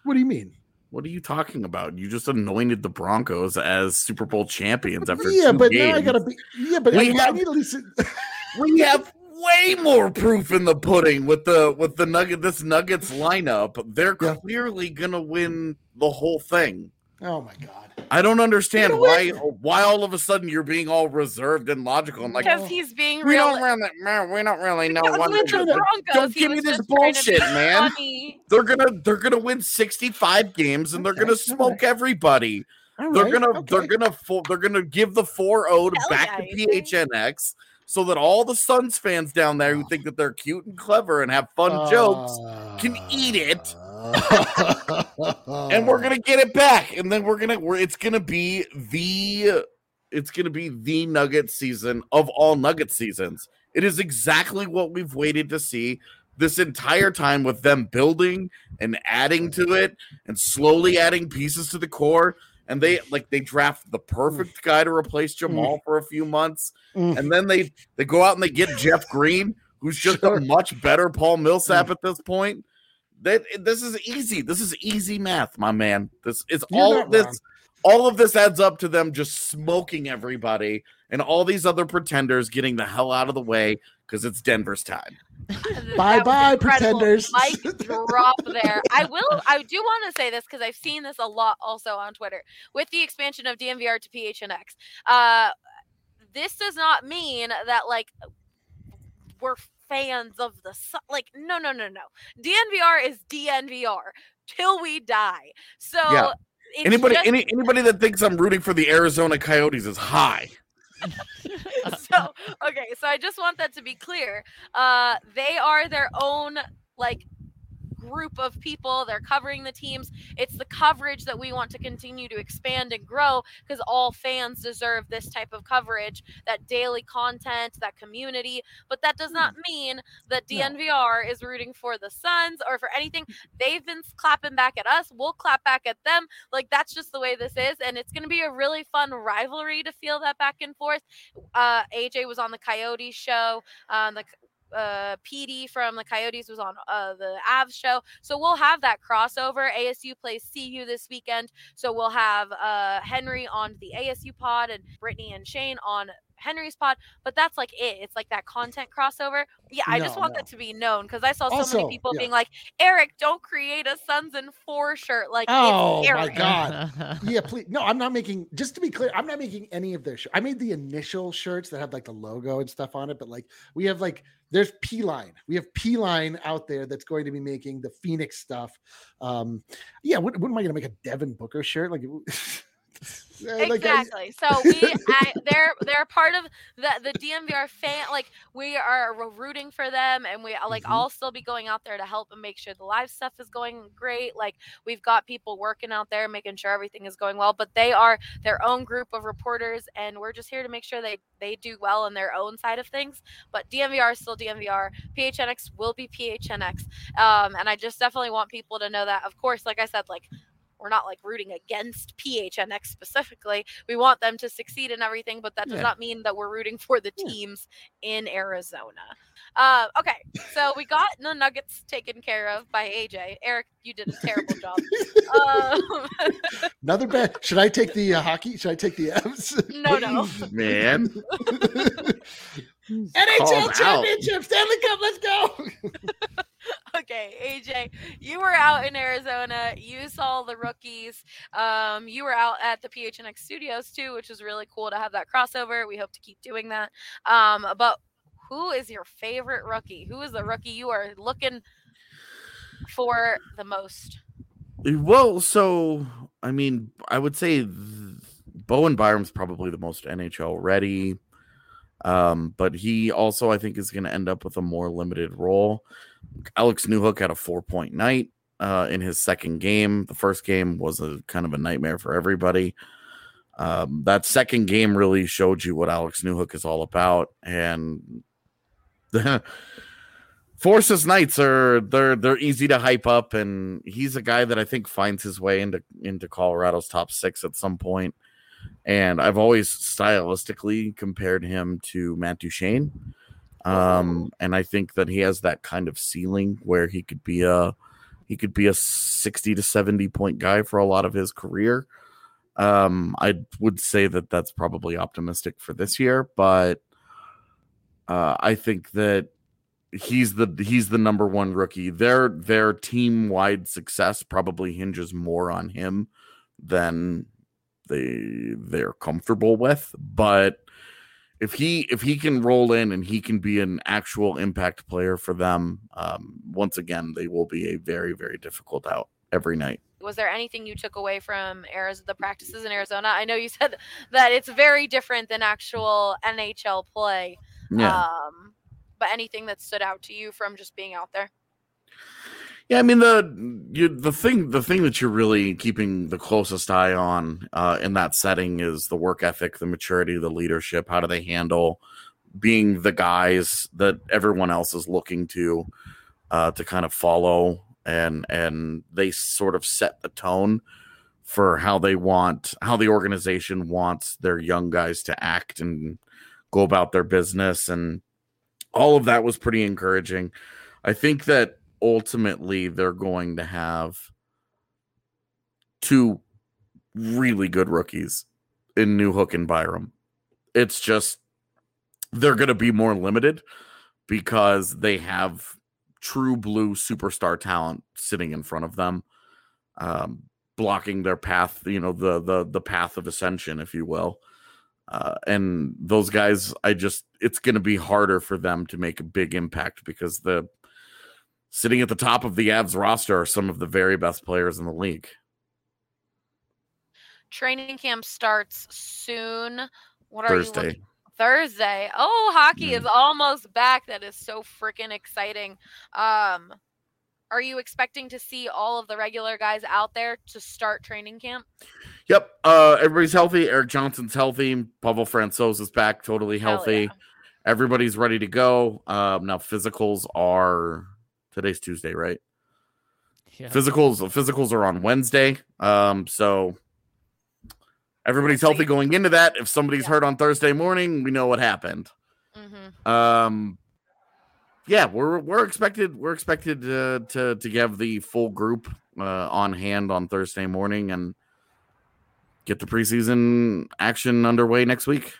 What do you mean? What are you talking about? You just anointed the Broncos as Super Bowl champions after yeah, but games. now I gotta be. Yeah, but We I, I need to listen. we have way more proof in the pudding with the with the nugget this Nuggets lineup. They're Yeah. clearly gonna win the whole thing. Oh my god! I don't understand why why all of a sudden you're being all reserved and logical and like because he's being we real. don't really we don't really know Because what with to the do. Broncos, Don't give me this just trying to be bullshit, man. funny. They're gonna they're gonna win 65 games and they're gonna all smoke everybody. All They're gonna they're gonna fo- they're gonna give the 4-0 to back yeah, to? PHNX so that all the Suns fans down there who ah. think that they're cute and clever and have fun jokes can eat it. And we're gonna get it back. And then we're gonna we're, it's gonna be the it's gonna be the nugget season of all nugget seasons. It is exactly what we've waited to see this entire time with them building and adding to it and slowly adding pieces to the core. And they like they draft the perfect guy to replace Jamal for a few months. Mm. and then they they go out and they get Jeff Green who's just Sure. a much better Paul Millsap at this point that this is easy. This is easy math, my man. This is You're all of this. wrong. All of this adds up to them just smoking everybody and all these other pretenders getting the hell out of the way because it's Denver's time. bye bye, pretenders. Mic drop there. I will. I do want to say this because I've seen this a lot also on Twitter with the expansion of DNVR to PHNX. Uh, this does not mean that like we're fans of the Sun. Like no, no, no, no. DNVR is DNVR till we die. So. Yeah. it's Anybody, just- any anybody that thinks I'm rooting for the Arizona Coyotes is high. so okay so i just want that to be clear uh they are their own like group of people they're covering the teams. It's the coverage that we want to continue to expand and grow because all fans deserve this type of coverage that daily content that community. But that does not mean that No. dnvr is rooting for the suns or for anything. They've been clapping back at us. We'll clap back at them. Like that's just the way this is and it's going to be a really fun rivalry to feel that back and forth. Uh aj was on the coyotes show um the uh PD from the Coyotes was on uh the Avs show. So we'll have that crossover. ASU plays CU this weekend. So we'll have uh Henry on the ASU pod and Brittany and Shane on Henry's pod, but that's like it. It's like that content crossover. Yeah, I just want no. that to be known because I saw so Also, many people yeah. being like, Eric, don't create a Sons and Four shirt. Like, Oh, my God. yeah, please. No, I'm not making. Just to be clear, I'm not making any of their. Sh- I made the initial shirts that have like the logo and stuff on it, but like we have like there's P line. We have P line out there that's going to be making the Phoenix stuff. Um, yeah, what, what am I going to make a Devin Booker shirt? Like, exactly. so we, I, they're they're part of the the DNVR fan. Like we are ro- rooting for them, and we like Mhm. I'll still be going out there to help and make sure the live stuff is going great. Like we've got people working out there, making sure everything is going well. But they are their own group of reporters, and we're just here to make sure they they do well on their own side of things. But DNVR is still DNVR. PHNX will be PHNX, um, and I just definitely want people to know that. Of course, like I said, like we're not like rooting against PHNX specifically. We want them to succeed in everything, but that does Yeah. not mean that we're rooting for the Yeah. teams in Arizona. Uh, okay, so we got the Nuggets taken care of by AJ. Eric, you did a terrible job. Um, another bet. Should I take the uh, hockey? Should I take the M's? no, no. Man, NHL Called out. championship, Stanley Cup. Let's go. okay, AJ, you were out in Arizona. You saw the rookies. Um, you were out at the PHNX studios too, which was really cool to have that crossover. We hope to keep doing that. Um, but who is your favorite rookie? Who is the rookie you are looking for the most? Well, so I mean, I would say Bowen Byram's probably the most NHL ready. Um, but he also, I think, is going to end up with a more limited role. Alex Newhook had a four point night uh, in his second game. The first game was a kind of a nightmare for everybody. Um, that second game really showed you what Alex Newhook is all about, and Forces Knights are they're they're easy to hype up, and he's a guy that I think finds his way into into Colorado's top six at some point. And I've always stylistically compared him to Matt Duchene. Um, and I think that he has that kind of ceiling where he could be a he could be a 60 to 70 point guy for a lot of his career. Um, I would say that that's probably optimistic for this year, but uh, I think that he's the he's the number one rookie. Their their team wide success probably hinges more on him than they they're comfortable with. But if he if he can roll in and he can be an actual impact player for them, um, once again they will be a very very difficult out every night. Was there anything you took away from Arizona, the practices in Arizona? I know you said that it's very different than actual NHL play. Yeah. Um, but anything that stood out to you from just being out there? Yeah, I mean the you, the thing the thing that you're really keeping the closest eye on uh, in that setting is the work ethic, the maturity, the leadership. How do they handle being the guys that everyone else is looking to uh, to kind of follow, and and they sort of set the tone for how they want how the organization wants their young guys to act and go about their business, and all of that was pretty encouraging. I think that ultimately they're going to have two really good rookies in Newhook and Byram. It's just they're going to be more limited because they have true blue superstar talent sitting in front of them, um, blocking their path. You know the the the path of ascension, if you will. Uh, and those guys, I just it's going to be harder for them to make a big impact because the sitting at the top of the Avs roster are some of the very best players in the league. Training camp starts soon. What are Thursday. you looking Thursday. Oh, hockey is almost back. That is so freaking exciting. Um are you expecting to see all of the regular guys out there to start training camp? Yep. Uh everybody's healthy. Erik Johnson's healthy. Pavel Francouz is back, totally healthy. yeah. Everybody's ready to go. Um now physicals are today's Tuesday, right? Yeah. Physicals physicals are on Wednesday. Um so everybody's healthy going into that. If somebody's hurt on Thursday morning, we know what happened. Mm-hmm. Um yeah, we're we're expected we're expected uh, to to have the full group uh, on hand on Thursday morning and get the preseason action underway next week.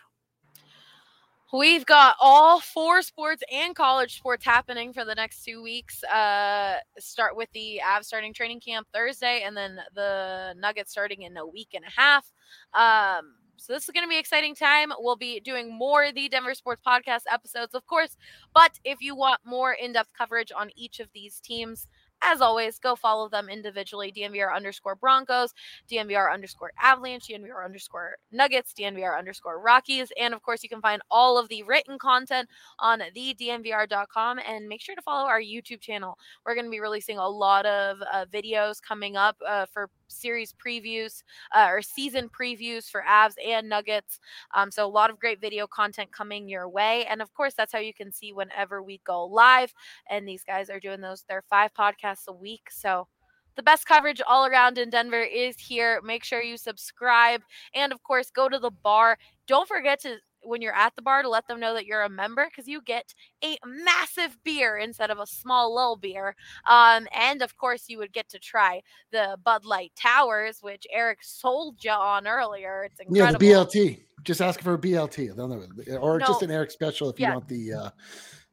We've got all four sports and college sports happening for the next two weeks. Uh, start with the Avs starting training camp Thursday, and then the Nuggets starting in a week and a half. Um, so this is going to be exciting time. We'll be doing more of the Denver Sports Podcast episodes, of course. But if you want more in-depth coverage on each of these teams, as always, go follow them individually. DNVR underscore Broncos, DNVR underscore Avalanche, DNVR underscore Nuggets, DNVR underscore Rockies. And of course, you can find all of the written content on the DNVR.com. And make sure to follow our YouTube channel. We're going to be releasing a lot of uh, videos coming up uh, for series previews uh, or season previews for Avs and Nuggets. Um, so a lot of great video content coming your way. And of course, that's how you can see whenever we go live. And these guys are doing those, their five podcasts a week. So the best coverage all around in Denver is here. Make sure you subscribe. And of course, go to the bar. Don't forget to when you're at the bar to let them know that you're a member because you get a massive beer instead of a small little beer. Um, and of course, you would get to try the Bud Light Towers, which Eric sold you on earlier. It's Yeah, incredible. the BLT. Just ask for a BLT. They'll know, or just No. an Eric special if you Yeah. want the uh,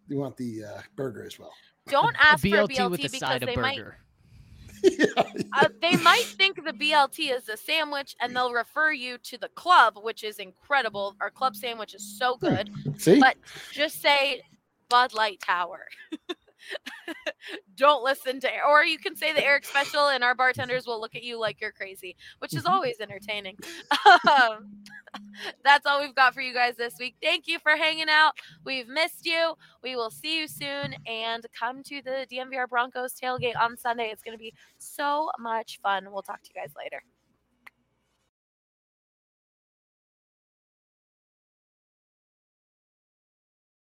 you want the uh, burger as well. Don't A ask for a BLT BLT with a because side of they might burger. uh, they might think the BLT is a sandwich and they'll refer you to the club, which is incredible. Our club sandwich is so good. See? But just say Bud Light Tower. Don't listen to, or you can say the Eric special, and our bartenders will look at you like you're crazy, which is always entertaining. Um, that's all we've got for you guys this week. Thank you for hanging out. We've missed you. We will see you soon, and come to the DNVR Broncos tailgate on Sunday. It's going to be so much fun. We'll talk to you guys later.